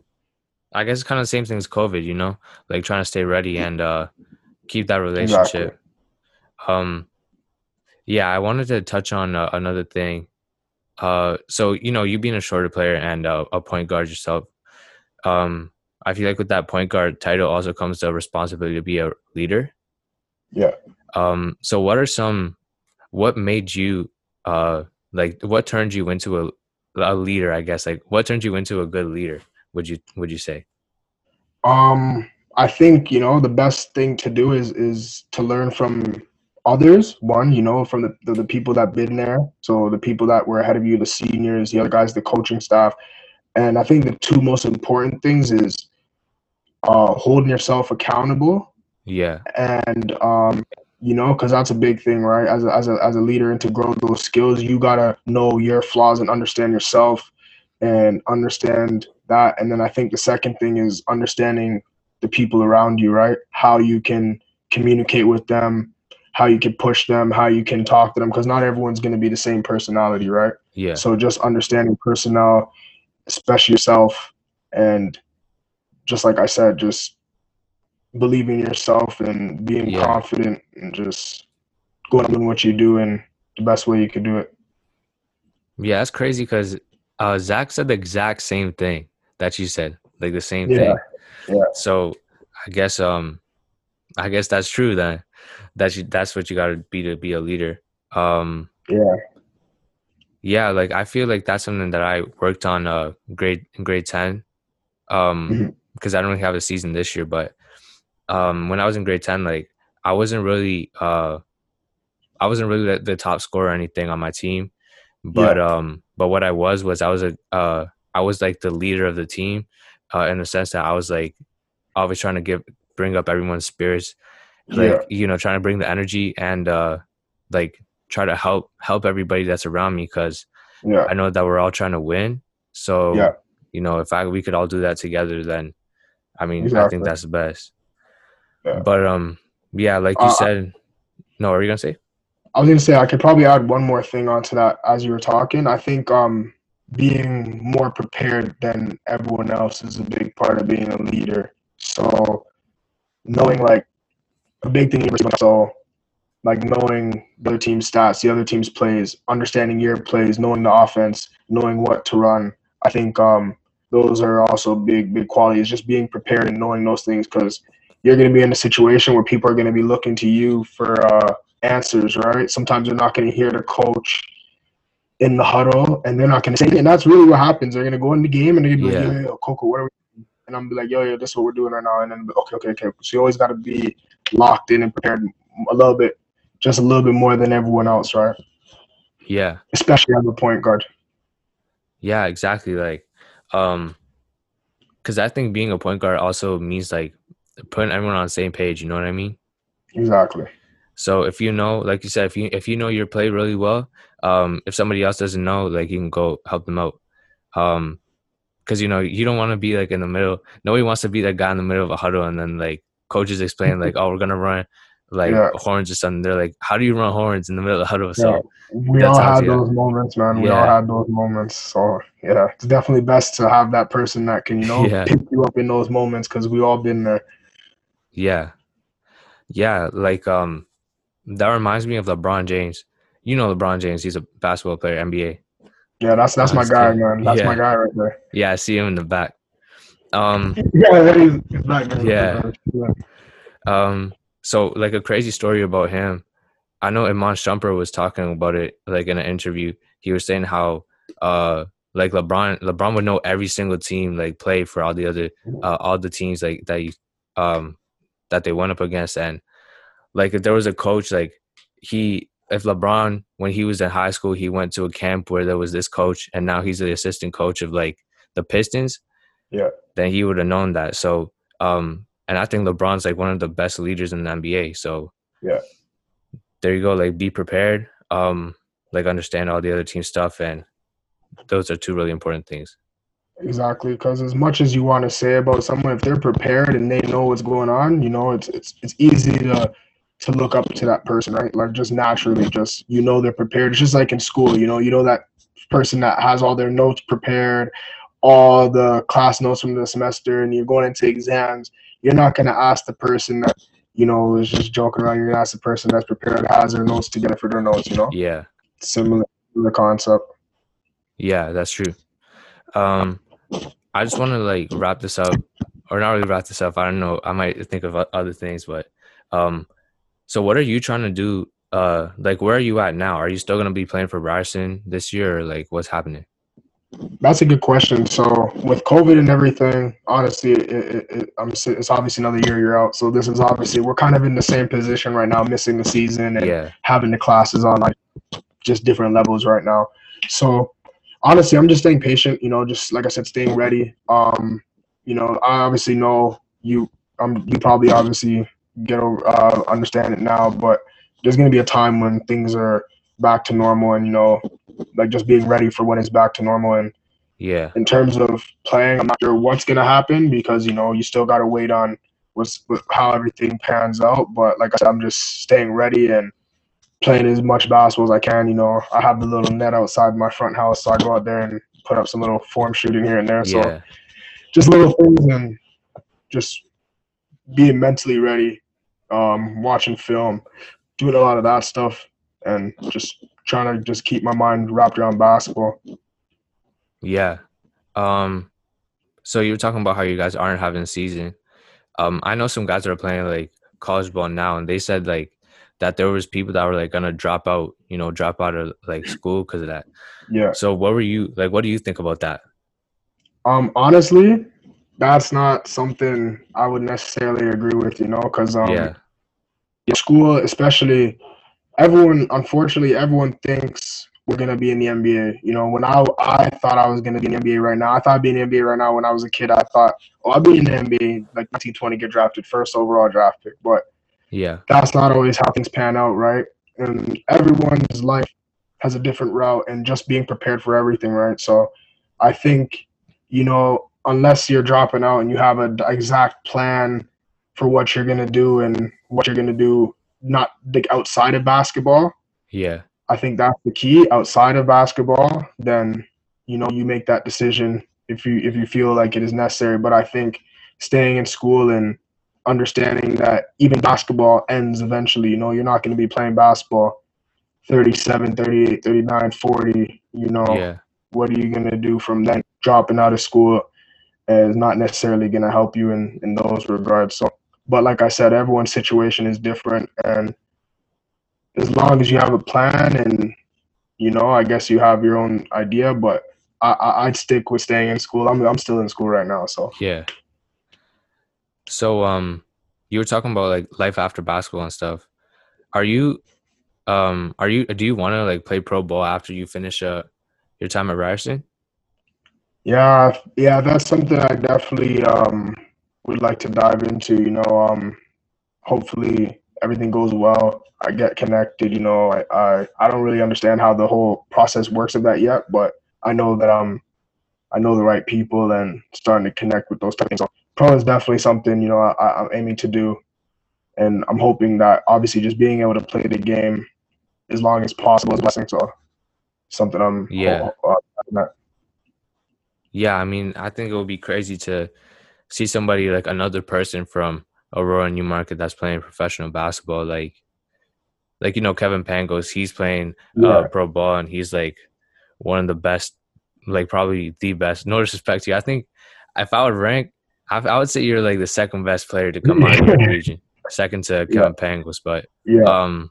i guess it's kind of the same thing as covid you know like trying to stay ready and uh keep that relationship um yeah i wanted to touch on uh, another thing. Uh so you know you being a shorter player and uh, a point guard yourself um i feel like with that point guard title also comes the responsibility to be a leader. Yeah. um so what are some what made you uh like what turned you into a a leader i guess? Like what turned you into a good leader would you would you say? Um, I think you know the best thing to do is is to learn from others. One, you know, from the, the the people that been there. So the people that were ahead of you, the seniors, the other guys, the coaching staff. And I think the two most important things is uh, holding yourself accountable yeah and um, you know, because that's a big thing, right? As a, as a as a leader, and to grow those skills, you gotta know your flaws and understand yourself, and understand that. And then I think the second thing is understanding the people around you, right? How you can communicate with them, how you can push them, how you can talk to them, because not everyone's gonna be the same personality, right? yeah So just understanding personnel, especially yourself, and just like I said, just believing yourself and being Yeah. confident and just going on what you do in the best way you could do it. yeah that's crazy because uh zach said the exact same thing that you said like the same Yeah, thing yeah. so i guess um i guess that's true then that you that's what you got to be to be a leader. Um Yeah. yeah like i feel like that's something that i worked on uh grade in grade 10 um because i don't really have a season this year but um when i was in grade 10 like i wasn't really uh i wasn't really the, the top scorer or anything on my team. But um but what i was was i was a uh i was like the leader of the team uh in the sense that i was like always trying to give bring up everyone's spirits like Yeah. you know trying to bring the energy and uh like try to help help everybody that's around me because Yeah. i know that we're all trying to win so Yeah. you know if i we could all do that together then i mean i think that's the best Yeah. but um yeah like you Uh, said No, what are you gonna say? I was gonna say I could probably add one more thing onto that as you were talking. I think um, being more prepared than everyone else is a big part of being a leader. So knowing like a big thing so like knowing the other team's stats, the other team's plays, understanding your plays, knowing the offense, knowing what to run. I think um, those are also big, big qualities. Just being prepared and knowing those things because you're going to be in a situation where people are going to be looking to you for uh, answers, right? Sometimes you're not going to hear the coach in the huddle, and they're not going to say, and that's really what happens. They're going to go in the game and they're going to be Yeah. like, yo, yo, Kokko, what are we? doing? And I'm be like, yo, yo, this is what we're doing right now. And then, okay, okay, okay. So you always got to be locked in and prepared a little bit, just a little bit more than everyone else, right? Yeah, Especially as a point guard. yeah, exactly. Like, um, because I think being a point guard also means like putting everyone on the same page. You know what I mean? Exactly. So if you know, like you said, if you if you know your play really well, um, if somebody else doesn't know, like you can go help them out. Um, because you know you don't want to be like in the middle. Nobody wants to be that guy in the middle of a huddle and then like coaches explain like, oh, we're gonna run like Yeah. horns or something. They're like, how do you run horns in the middle of the huddle? So We all had those moments, man. We all Yeah. had those moments. So yeah, it's definitely best to have that person that can, you know, pick you up in those moments because we all been there. yeah, yeah, like um, that reminds me of LeBron James. You know LeBron James. He's a basketball player, NBA. Yeah, that's that's my guy, man. That's my guy right there. Yeah, I see him in the back. Um, Yeah, that is he's that guy. Yeah. yeah. Um, so like a crazy story about him. I know Iman Shumpert was talking about it like in an interview. He was saying how uh like LeBron LeBron would know every single team like play for all the other uh, all the teams like that you, um that they went up against and like if there was a coach like he if LeBron when he was in high school he went to a camp where there was this coach and now he's the assistant coach of like the Pistons Yeah. Then he would have known that so um and I think LeBron's like one of the best leaders in the NBA so Yeah. there you go like be prepared um like understand all the other team stuff and those are two really important things Exactly, because as much as you want to say about someone, if they're prepared and they know what's going on, you know, it's it's it's easy to to look up to that person, right? Like just naturally, just you know they're prepared. It's just like in school, you know, you know that person that has all their notes prepared, all the class notes from the semester, and you're going into exams. You're not gonna ask the person that you know is just joking around. You're gonna ask the person that's prepared, has their notes together for their notes. You know, yeah similar similar concept. Yeah, that's true. Um, I just want to like wrap this up, or not really wrap this up. I don't know. I might think of other things, but um, so what are you trying to do? Uh, like where are you at now? Are you still gonna be playing for Ryerson this year, or like what's happening? That's a good question. So with COVID and everything, honestly, it, it, it, I'm it's obviously another year you're out. So this is obviously we're kind of in the same position right now, missing the season and Yeah, having the classes on like just different levels right now. So honestly, I'm just staying patient. You know, just like I said, staying ready. Um, you know, I obviously know you. Um, you probably obviously get over, uh, understand it now, but there's gonna be a time when things are back to normal, and you know, like just being ready for when it's back to normal and yeah, in terms of playing. I'm not sure what's gonna happen because you know you still gotta wait on what's how everything pans out. But like I said, I'm just staying ready and playing as much basketball as I can. You know, I have the little net outside my front house, so I go out there and put up some little form shooting here and there. So yeah, just little things and just being mentally ready, um, watching film, doing a lot of that stuff, and just trying to just keep my mind wrapped around basketball. yeah. Um, so you were talking about how you guys aren't having a season. Um, I know some guys that are playing like college ball now, and they said like that there was people that were like gonna drop out, you know, drop out of like school because of that. Yeah. So what were you like? What do you think about that? Um, honestly, that's not something I would necessarily agree with, you know, because um, yeah, school, especially, everyone, unfortunately, everyone thinks we're gonna be in the NBA. You know, when I I thought I was gonna be in the NBA right now, I thought I'd be in the NBA right now. When I was a kid, I thought, oh, I'll be in the NBA like 1920, get drafted first overall draft pick, but yeah, that's not always how things pan out, right? And everyone's life has a different route, and just being prepared for everything, right? So, I think, you know, unless you're dropping out and you have an exact plan for what you're gonna do and what you're gonna do not like outside of basketball. Yeah. I think that's the key. Outside of basketball, then you know you make that decision if you if you feel like it is necessary. But I think staying in school and understanding that even basketball ends eventually. You know, you're not going to be playing basketball 37, 38, 39, 40. You know, Yeah. what are you going to do from then? Dropping out of school is not necessarily going to help you in, in those regards. So, but like I said, everyone's situation is different. And as long as you have a plan and, you know, I guess you have your own idea, but I, I, I'd stick with staying in school. I'm, I'm still in school right now. So, Yeah. So um you were talking about like life after basketball and stuff. Are you um are you do you want to like play pro ball after you finish uh your time at Ryerson? Yeah, yeah, that's something I definitely um would like to dive into, you know, um hopefully everything goes well. I get connected, you know, I, I I don't really understand how the whole process works of that yet, but I know that um I know the right people and starting to connect with those type of things. So pro is definitely something, you know, I, I'm aiming to do. And I'm hoping that obviously just being able to play the game as long as possible is a blessing. So something I'm Yeah. uh, Yeah, I mean, I think it would be crazy to see somebody like another person from Aurora Newmarket that's playing professional basketball like like you know Kevin Pangos, he's playing yeah. uh pro ball and he's like one of the best like probably the best. No disrespect to you. I think if I would rank I, I would say you're like the second best player to come out of your region. Second to Yeah. Kevin Pangos, but yeah. um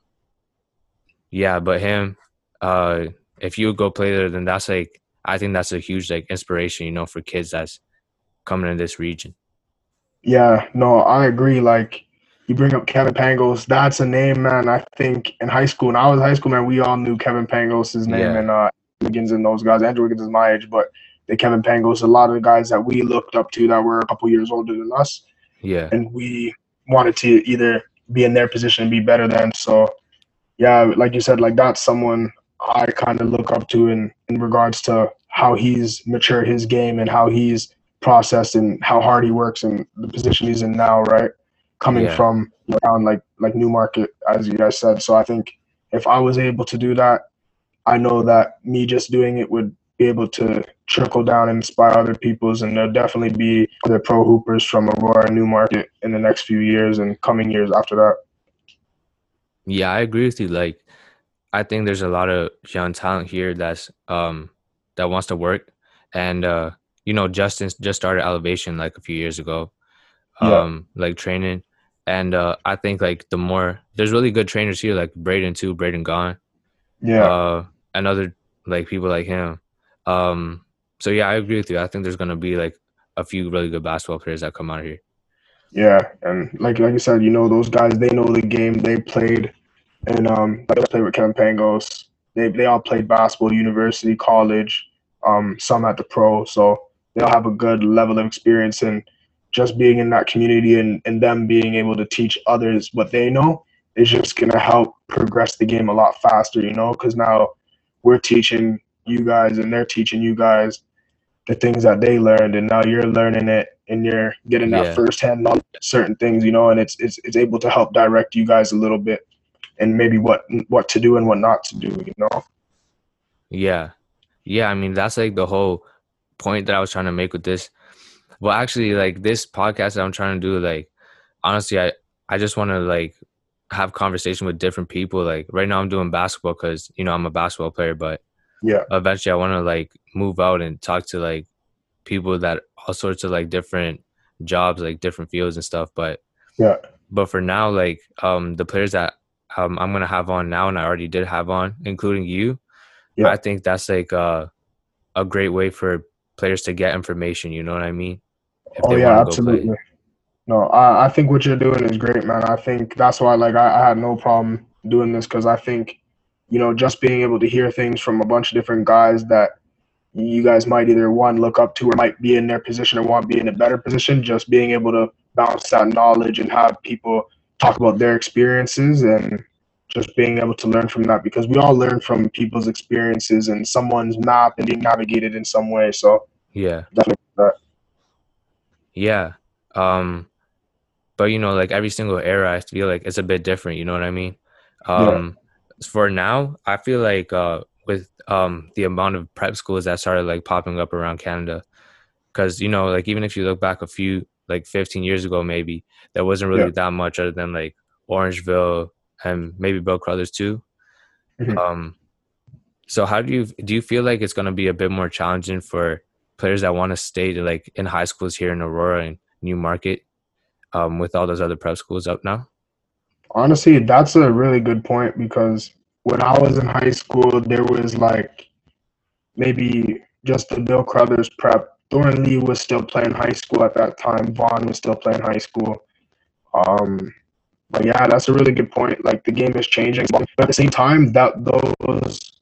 yeah but him uh if you go play there then that's like i think that's a huge like inspiration you know for kids that's coming in this region Yeah, no, I agree. Like you bring up Kevin Pangos, that's a name, man. I think in high school, when I was in high school, man, we all knew Kevin Pangos' name Yeah. and uh Wiggins and those guys. Andrew Wiggins is my age, but the Kevin Pangos, a lot of the guys that we looked up to that were a couple years older than us, yeah and we wanted to either be in their position and be better than. So, yeah, like you said, like that's someone I kind of look up to in in regards to how he's matured his game and how he's processed and how hard he works and the position he's in now, right? Coming Yeah. from town like like Newmarket, as you guys said. So I think if I was able to do that, I know that me just doing it would be able to trickle down and inspire other people's and there'll definitely be other pro hoopers from Aurora and Newmarket in the next few years and coming years after that. yeah i agree with you like i think there's a lot of young talent here that's um that wants to work and uh you know justin just started elevation like a few years ago Yeah. um like training and uh i think like the more there's really good trainers here like braden too braden gone Yeah. uh, and other like people like him. Um, so yeah, I agree with you. I think there's gonna be like a few really good basketball players that come out of here. Yeah, and like like you said, you know those guys. They know the game. They played, and um, like played with Kevin Pangos. They they all played basketball, university, college. Um, some at the pro, so they all have a good level of experience. And just being in that community and and them being able to teach others what they know is just gonna help progress the game a lot faster. You know, because now we're teaching you guys and they're teaching you guys the things that they learned and now you're learning it and you're getting that Yeah. firsthand knowledge of certain things you know and it's, it's it's able to help direct you guys a little bit and maybe what what to do and what not to do you know Yeah, yeah. I mean, that's like the whole point that I was trying to make with this. Well, actually, like this podcast that I'm trying to do, like honestly, I I just want to like have conversation with different people. Like right now, I'm doing basketball because you know I'm a basketball player, but yeah eventually I want to like move out and talk to like people that all sorts of like different jobs, like different fields and stuff. But yeah but for now, like um the players that um I'm gonna have on now and I already did have on, including you, Yeah. I think that's like uh a great way for players to get information, you know what I mean? If oh yeah wanna go play. absolutely no I, I think what you're doing is great man i think that's why like i, I had no problem doing this because i think you know just being able to hear things from a bunch of different guys that you guys might either one look up to or might be in their position or want to be in a better position just being able to bounce that knowledge and have people talk about their experiences and just being able to learn from that because we all learn from people's experiences and someone's map and being navigated in some way so Yeah. definitely that. Yeah. Um but you know, like every single era, I feel like it's a bit different. You know what I mean? Um, For now, I feel like uh, with um, the amount of prep schools that started like popping up around Canada, because you know, like even if you look back a few like 15 years ago, maybe there wasn't really Yeah. that much other than like Orangeville and maybe Bill Crothers too. Mhm. Um, so how do you do you feel like it's going to be a bit more challenging for players that want to stay to like in high schools here in Aurora and Newmarket, um, with all those other prep schools up now? Honestly, that's a really good point because when I was in high school, there was like maybe just the Bill Crothers prep. Thornlea was still playing high school at that time. Vaughan was still playing high school. Um, but yeah, that's a really good point. Like the game is changing, but at the same time, that those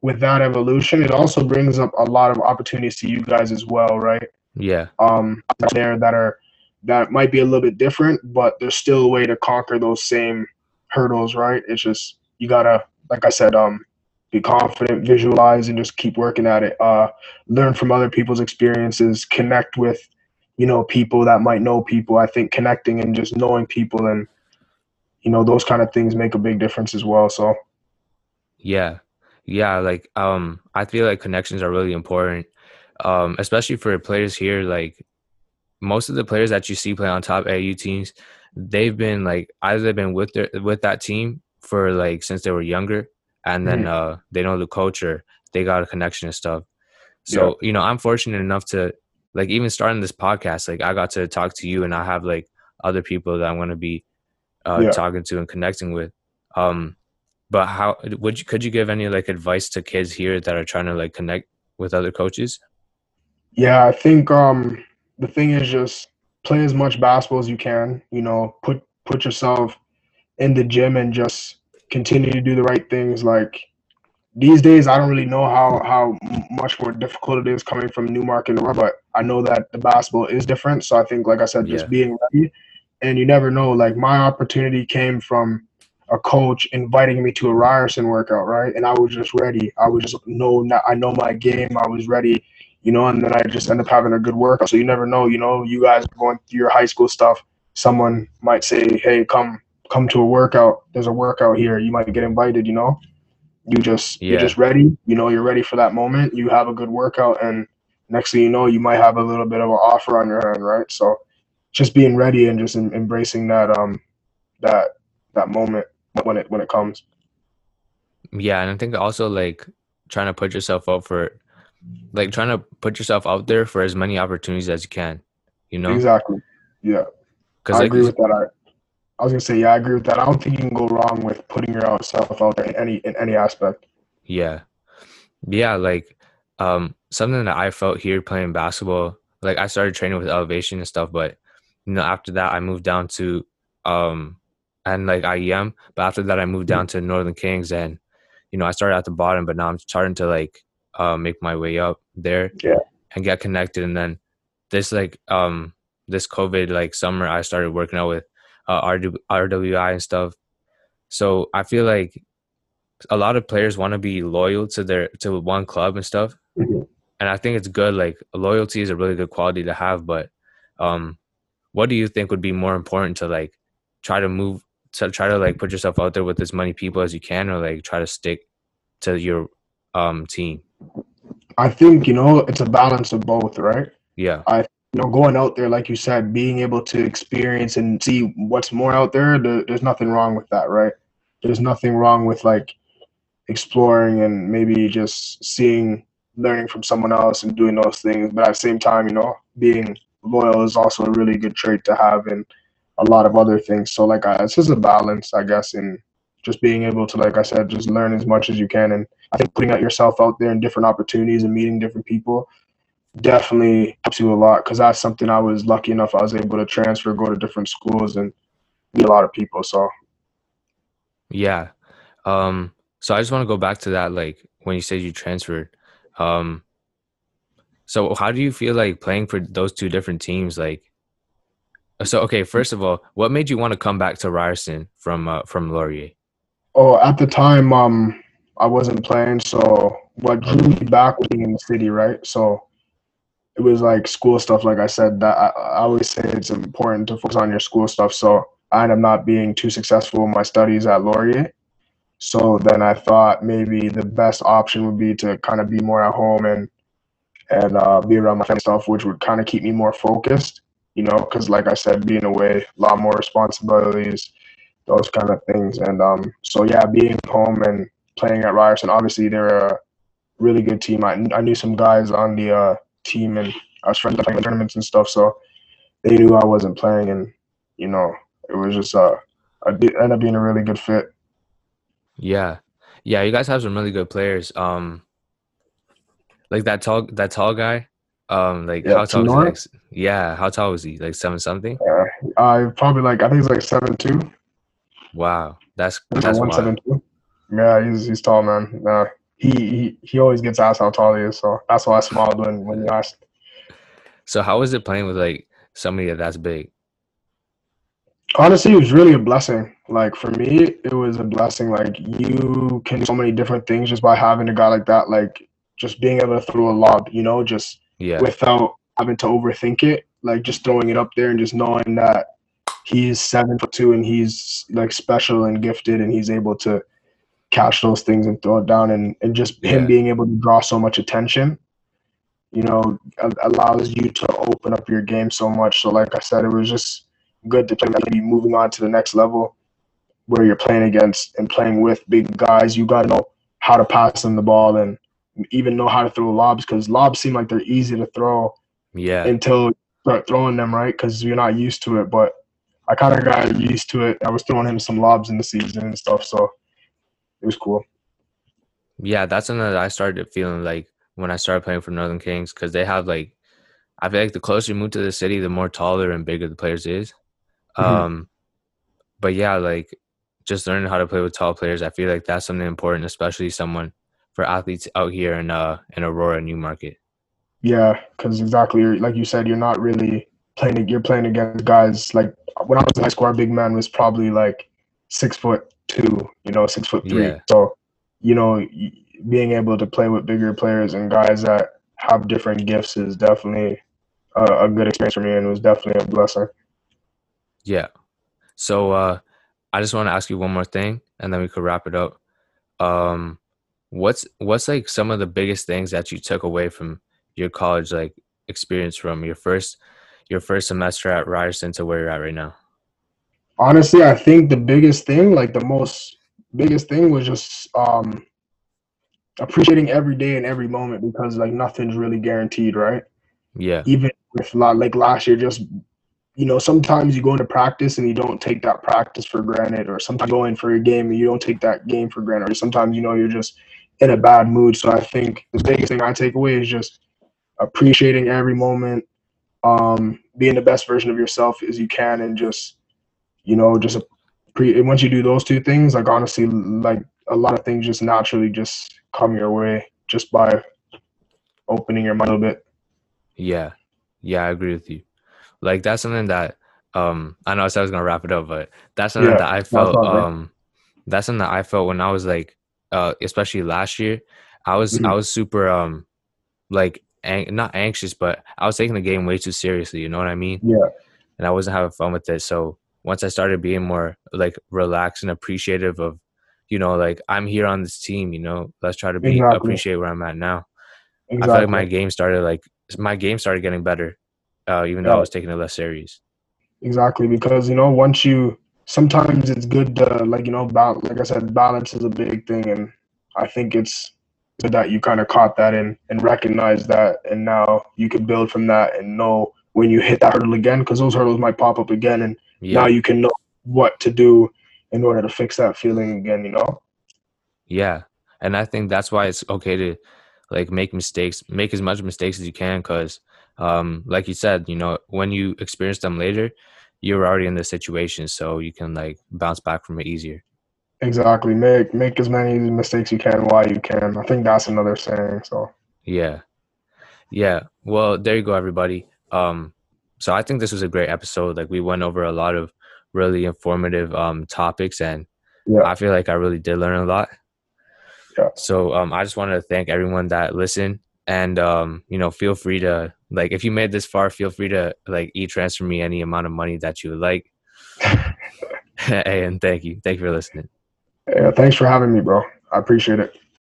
with that evolution, it also brings up a lot of opportunities to you guys as well, right? Yeah, um, there that are that might be a little bit different, but there's still a way to conquer those same hurdles, right? It's just you gotta, like I said, um, be confident, visualize, and just keep working at it. Uh, learn from other people's experiences, connect with, you know, people that might know people. I think connecting and just knowing people and you know those kind of things make a big difference as well. So yeah, yeah. Like, um, I feel like connections are really important, um, especially for players here. Like, most of the players that you see play on top AAU teams, they've been like either they've been with their with that team for like since they were younger, and then uh, they know the culture, they got a connection and stuff. So you know, I'm fortunate enough to like even starting this podcast, like I got to talk to you, and I have like other people that I'm going to be uh, Yeah. talking to and connecting with. Um, but how would you could you give any like advice to kids here that are trying to like connect with other coaches? Yeah, I think um the thing is just play as much basketball as you can. You know, put put yourself in the gym and just continue to do the right things. Like these days, I don't really know how how much more difficult it is coming from Newmarket, but I know that the basketball is different. So I think, like I said, just Yeah. being ready, and you never know. Like my opportunity came from a coach inviting me to a Ryerson workout, right? And I was just ready. I was just know I know my game. I was ready you know, and then I just end up having a good workout. So you never know, you know, you guys are going through your high school stuff. Someone might say, "Hey, come come to a workout. There's a workout here. You might get invited." You know, you just Yeah. you're just ready. You know, you're ready for that moment. You have a good workout, and next thing you know, you might have a little bit of an offer on your hand, right? So just being ready and just em- embracing that um that that moment when it when it comes. Yeah, and I think also like trying to put yourself out for like trying to put yourself out there for as many opportunities as you can. You know, Exactly. Yeah. because I like agree with that. I, I was gonna say, yeah, I agree with that. I don't think you can go wrong with putting yourself out there in any in any aspect. Yeah. Yeah, like um something that I felt here playing basketball, like I started training with elevation and stuff, but you know, after that I moved down to um and like IEM, but after that I moved down to Northern Kings and you know, I started at the bottom, but now I'm starting to like uh make my way up there Yeah. and get connected and then this like um this COVID like summer I started working out with uh RW, RWI and stuff. So I feel like a lot of players want to be loyal to their to one club and stuff Mhm. and i think it's good like loyalty is a really good quality to have but um what do you think would be more important to like try to move to try to like put yourself out there with as many people as you can or like try to stick to your um team I think you know it's a balance of both, right? yeah You know, going out there, like you said, being able to experience and see what's more out there. There there's nothing wrong with that, right? There's nothing wrong with like exploring and maybe just seeing, learning from someone else and doing those things. But at the same time, you know, being loyal is also a really good trait to have in a lot of other things. So like, I, it's just a balance, I guess, in just being able to, like I said, just learn as much as you can. And I think putting out yourself out there in different opportunities and meeting different people definitely helps you a lot because that's something I was lucky enough I was able to transfer, go to different schools, and meet a lot of people. So yeah um so i just want to go back to that like when you said you transferred um so how do you feel like playing for those two different teams like so okay first of all what made you want to come back to ryerson from uh, from laurier Oh, at the time, um, I wasn't playing, so what drew me back was being in the city, right? So it was like school stuff. Like I said, that I, I always say it's important to focus on your school stuff. So I ended up not being too successful in my studies at Laurier. So then I thought maybe the best option would be to kind of be more at home and and uh, be around my family stuff, which would kind of keep me more focused. You know, because like I said, being away, a lot more responsibilities, those kind of things. And um, so yeah, being home and playing at Ryerson, obviously they're a really good team. I, I knew some guys on the uh, team, and I was friends playing tournaments and stuff, so they knew I wasn't playing, and you know, it was just uh, it ended up being a really good fit. Yeah, yeah, you guys have some really good players. Um, like that tall, that tall guy. Um, like Yeah, how tall? Was he? Like, yeah, how tall was he? Like seven something. Yeah, I probably like I think he's like seven two, Wow, that's that's one seven two. Yeah, he's he's tall, man. Uh, he, he he always gets asked how tall he is, so that's why I smiled when when you asked. So how was it playing with like somebody that's big? Honestly, it was really a blessing. Like for me, it was a blessing. Like you can do so many different things just by having a guy like that. Like just being able to throw a lob, you know, just Yeah, without having to overthink it. Like just throwing it up there and just knowing that he's seven foot two and he's like special and gifted and he's able to catch those things and throw it down and, and just him being able to draw so much attention, you know, allows you to open up your game so much. So like I said, it was just good to play maybe moving on to the next level where you're playing against and playing with big guys. You gotta know how to pass them the ball and even know how to throw lobs because lobs seem like they're easy to throw yeah, until you start throwing them right because you're not used to it. But I kind of got used to it. I was throwing him some lobs in the season and stuff, so it was cool. yeah. That's something that I started feeling like when I started playing for Northern Kings because they have like, I feel like the closer you move to the city, the more taller and bigger the players is. Mhm. Um, but yeah, like just learning how to play with tall players, I feel like that's something important, especially someone for athletes out here in uh in Aurora, Newmarket. Yeah, because exactly like you said, you're not really playing. You're playing against guys like when I was in high school, our big man was probably like six foot two, you know, six foot three. Yeah. So, you know, being able to play with bigger players and guys that have different gifts is definitely a, a good experience for me, and was definitely a blessing. Yeah. So uh I just want to ask you one more thing and then we could wrap it up. Um what's what's like some of the biggest things that you took away from your college like experience from your first your first semester at Ryerson to where you're at right now? honestly i think the biggest thing like the most biggest thing was just um appreciating every day and every moment because like nothing's really guaranteed right Yeah. even if like last year just you know sometimes you go into practice and you don't take that practice for granted or sometimes you go in for a game and you don't take that game for granted or sometimes you know you're just in a bad mood so i think the biggest thing i take away is just appreciating every moment um being the best version of yourself as you can and just you know just pre- once you do those two things like honestly like a lot of things just naturally just come your way just by opening your mind a little bit Yeah. Yeah, I agree with you. Like that's something that um I know I said I was gonna wrap it up, but that's something Yeah, that I felt um that's something that I felt when I was like uh especially last year. I was I Mhm. was super um like ang- not anxious, but I was taking the game way too seriously, you know what I mean? yeah And I wasn't having fun with it. So once I started being more like relaxed and appreciative of, you know, like I'm here on this team, you know, let's try to be Exactly. appreciate where I'm at now. Exactly. I feel like my game started like my game started getting better, uh, even though I was taking it less serious. exactly because you know once you sometimes it's good to like you know bal- like i said balance is a big thing and i think it's good that you kind of caught that and and recognize that and now you can build from that and know when you hit that hurdle again because those hurdles might pop up again and Yeah, now you can know what to do in order to fix that feeling again you know? Yeah, and I think that's why it's okay to like make mistakes, make as much mistakes as you can, because, um, like you said, you know, when you experience them later, you're already in the situation, so you can like bounce back from it easier. exactly make make as many mistakes you can while you can i think that's another saying so Yeah. Yeah. Well, there you go, everybody. Um, so I think this was a great episode. Like we went over a lot of really informative um topics and Yeah. I feel like I really did learn a lot. Yeah. So um I just wanted to thank everyone that listened and um, you know, feel free to like if you made this far, feel free to like e-transfer me any amount of money that you would like. Hey, and thank you. Thank you for listening. Yeah, thanks for having me, bro. I appreciate it.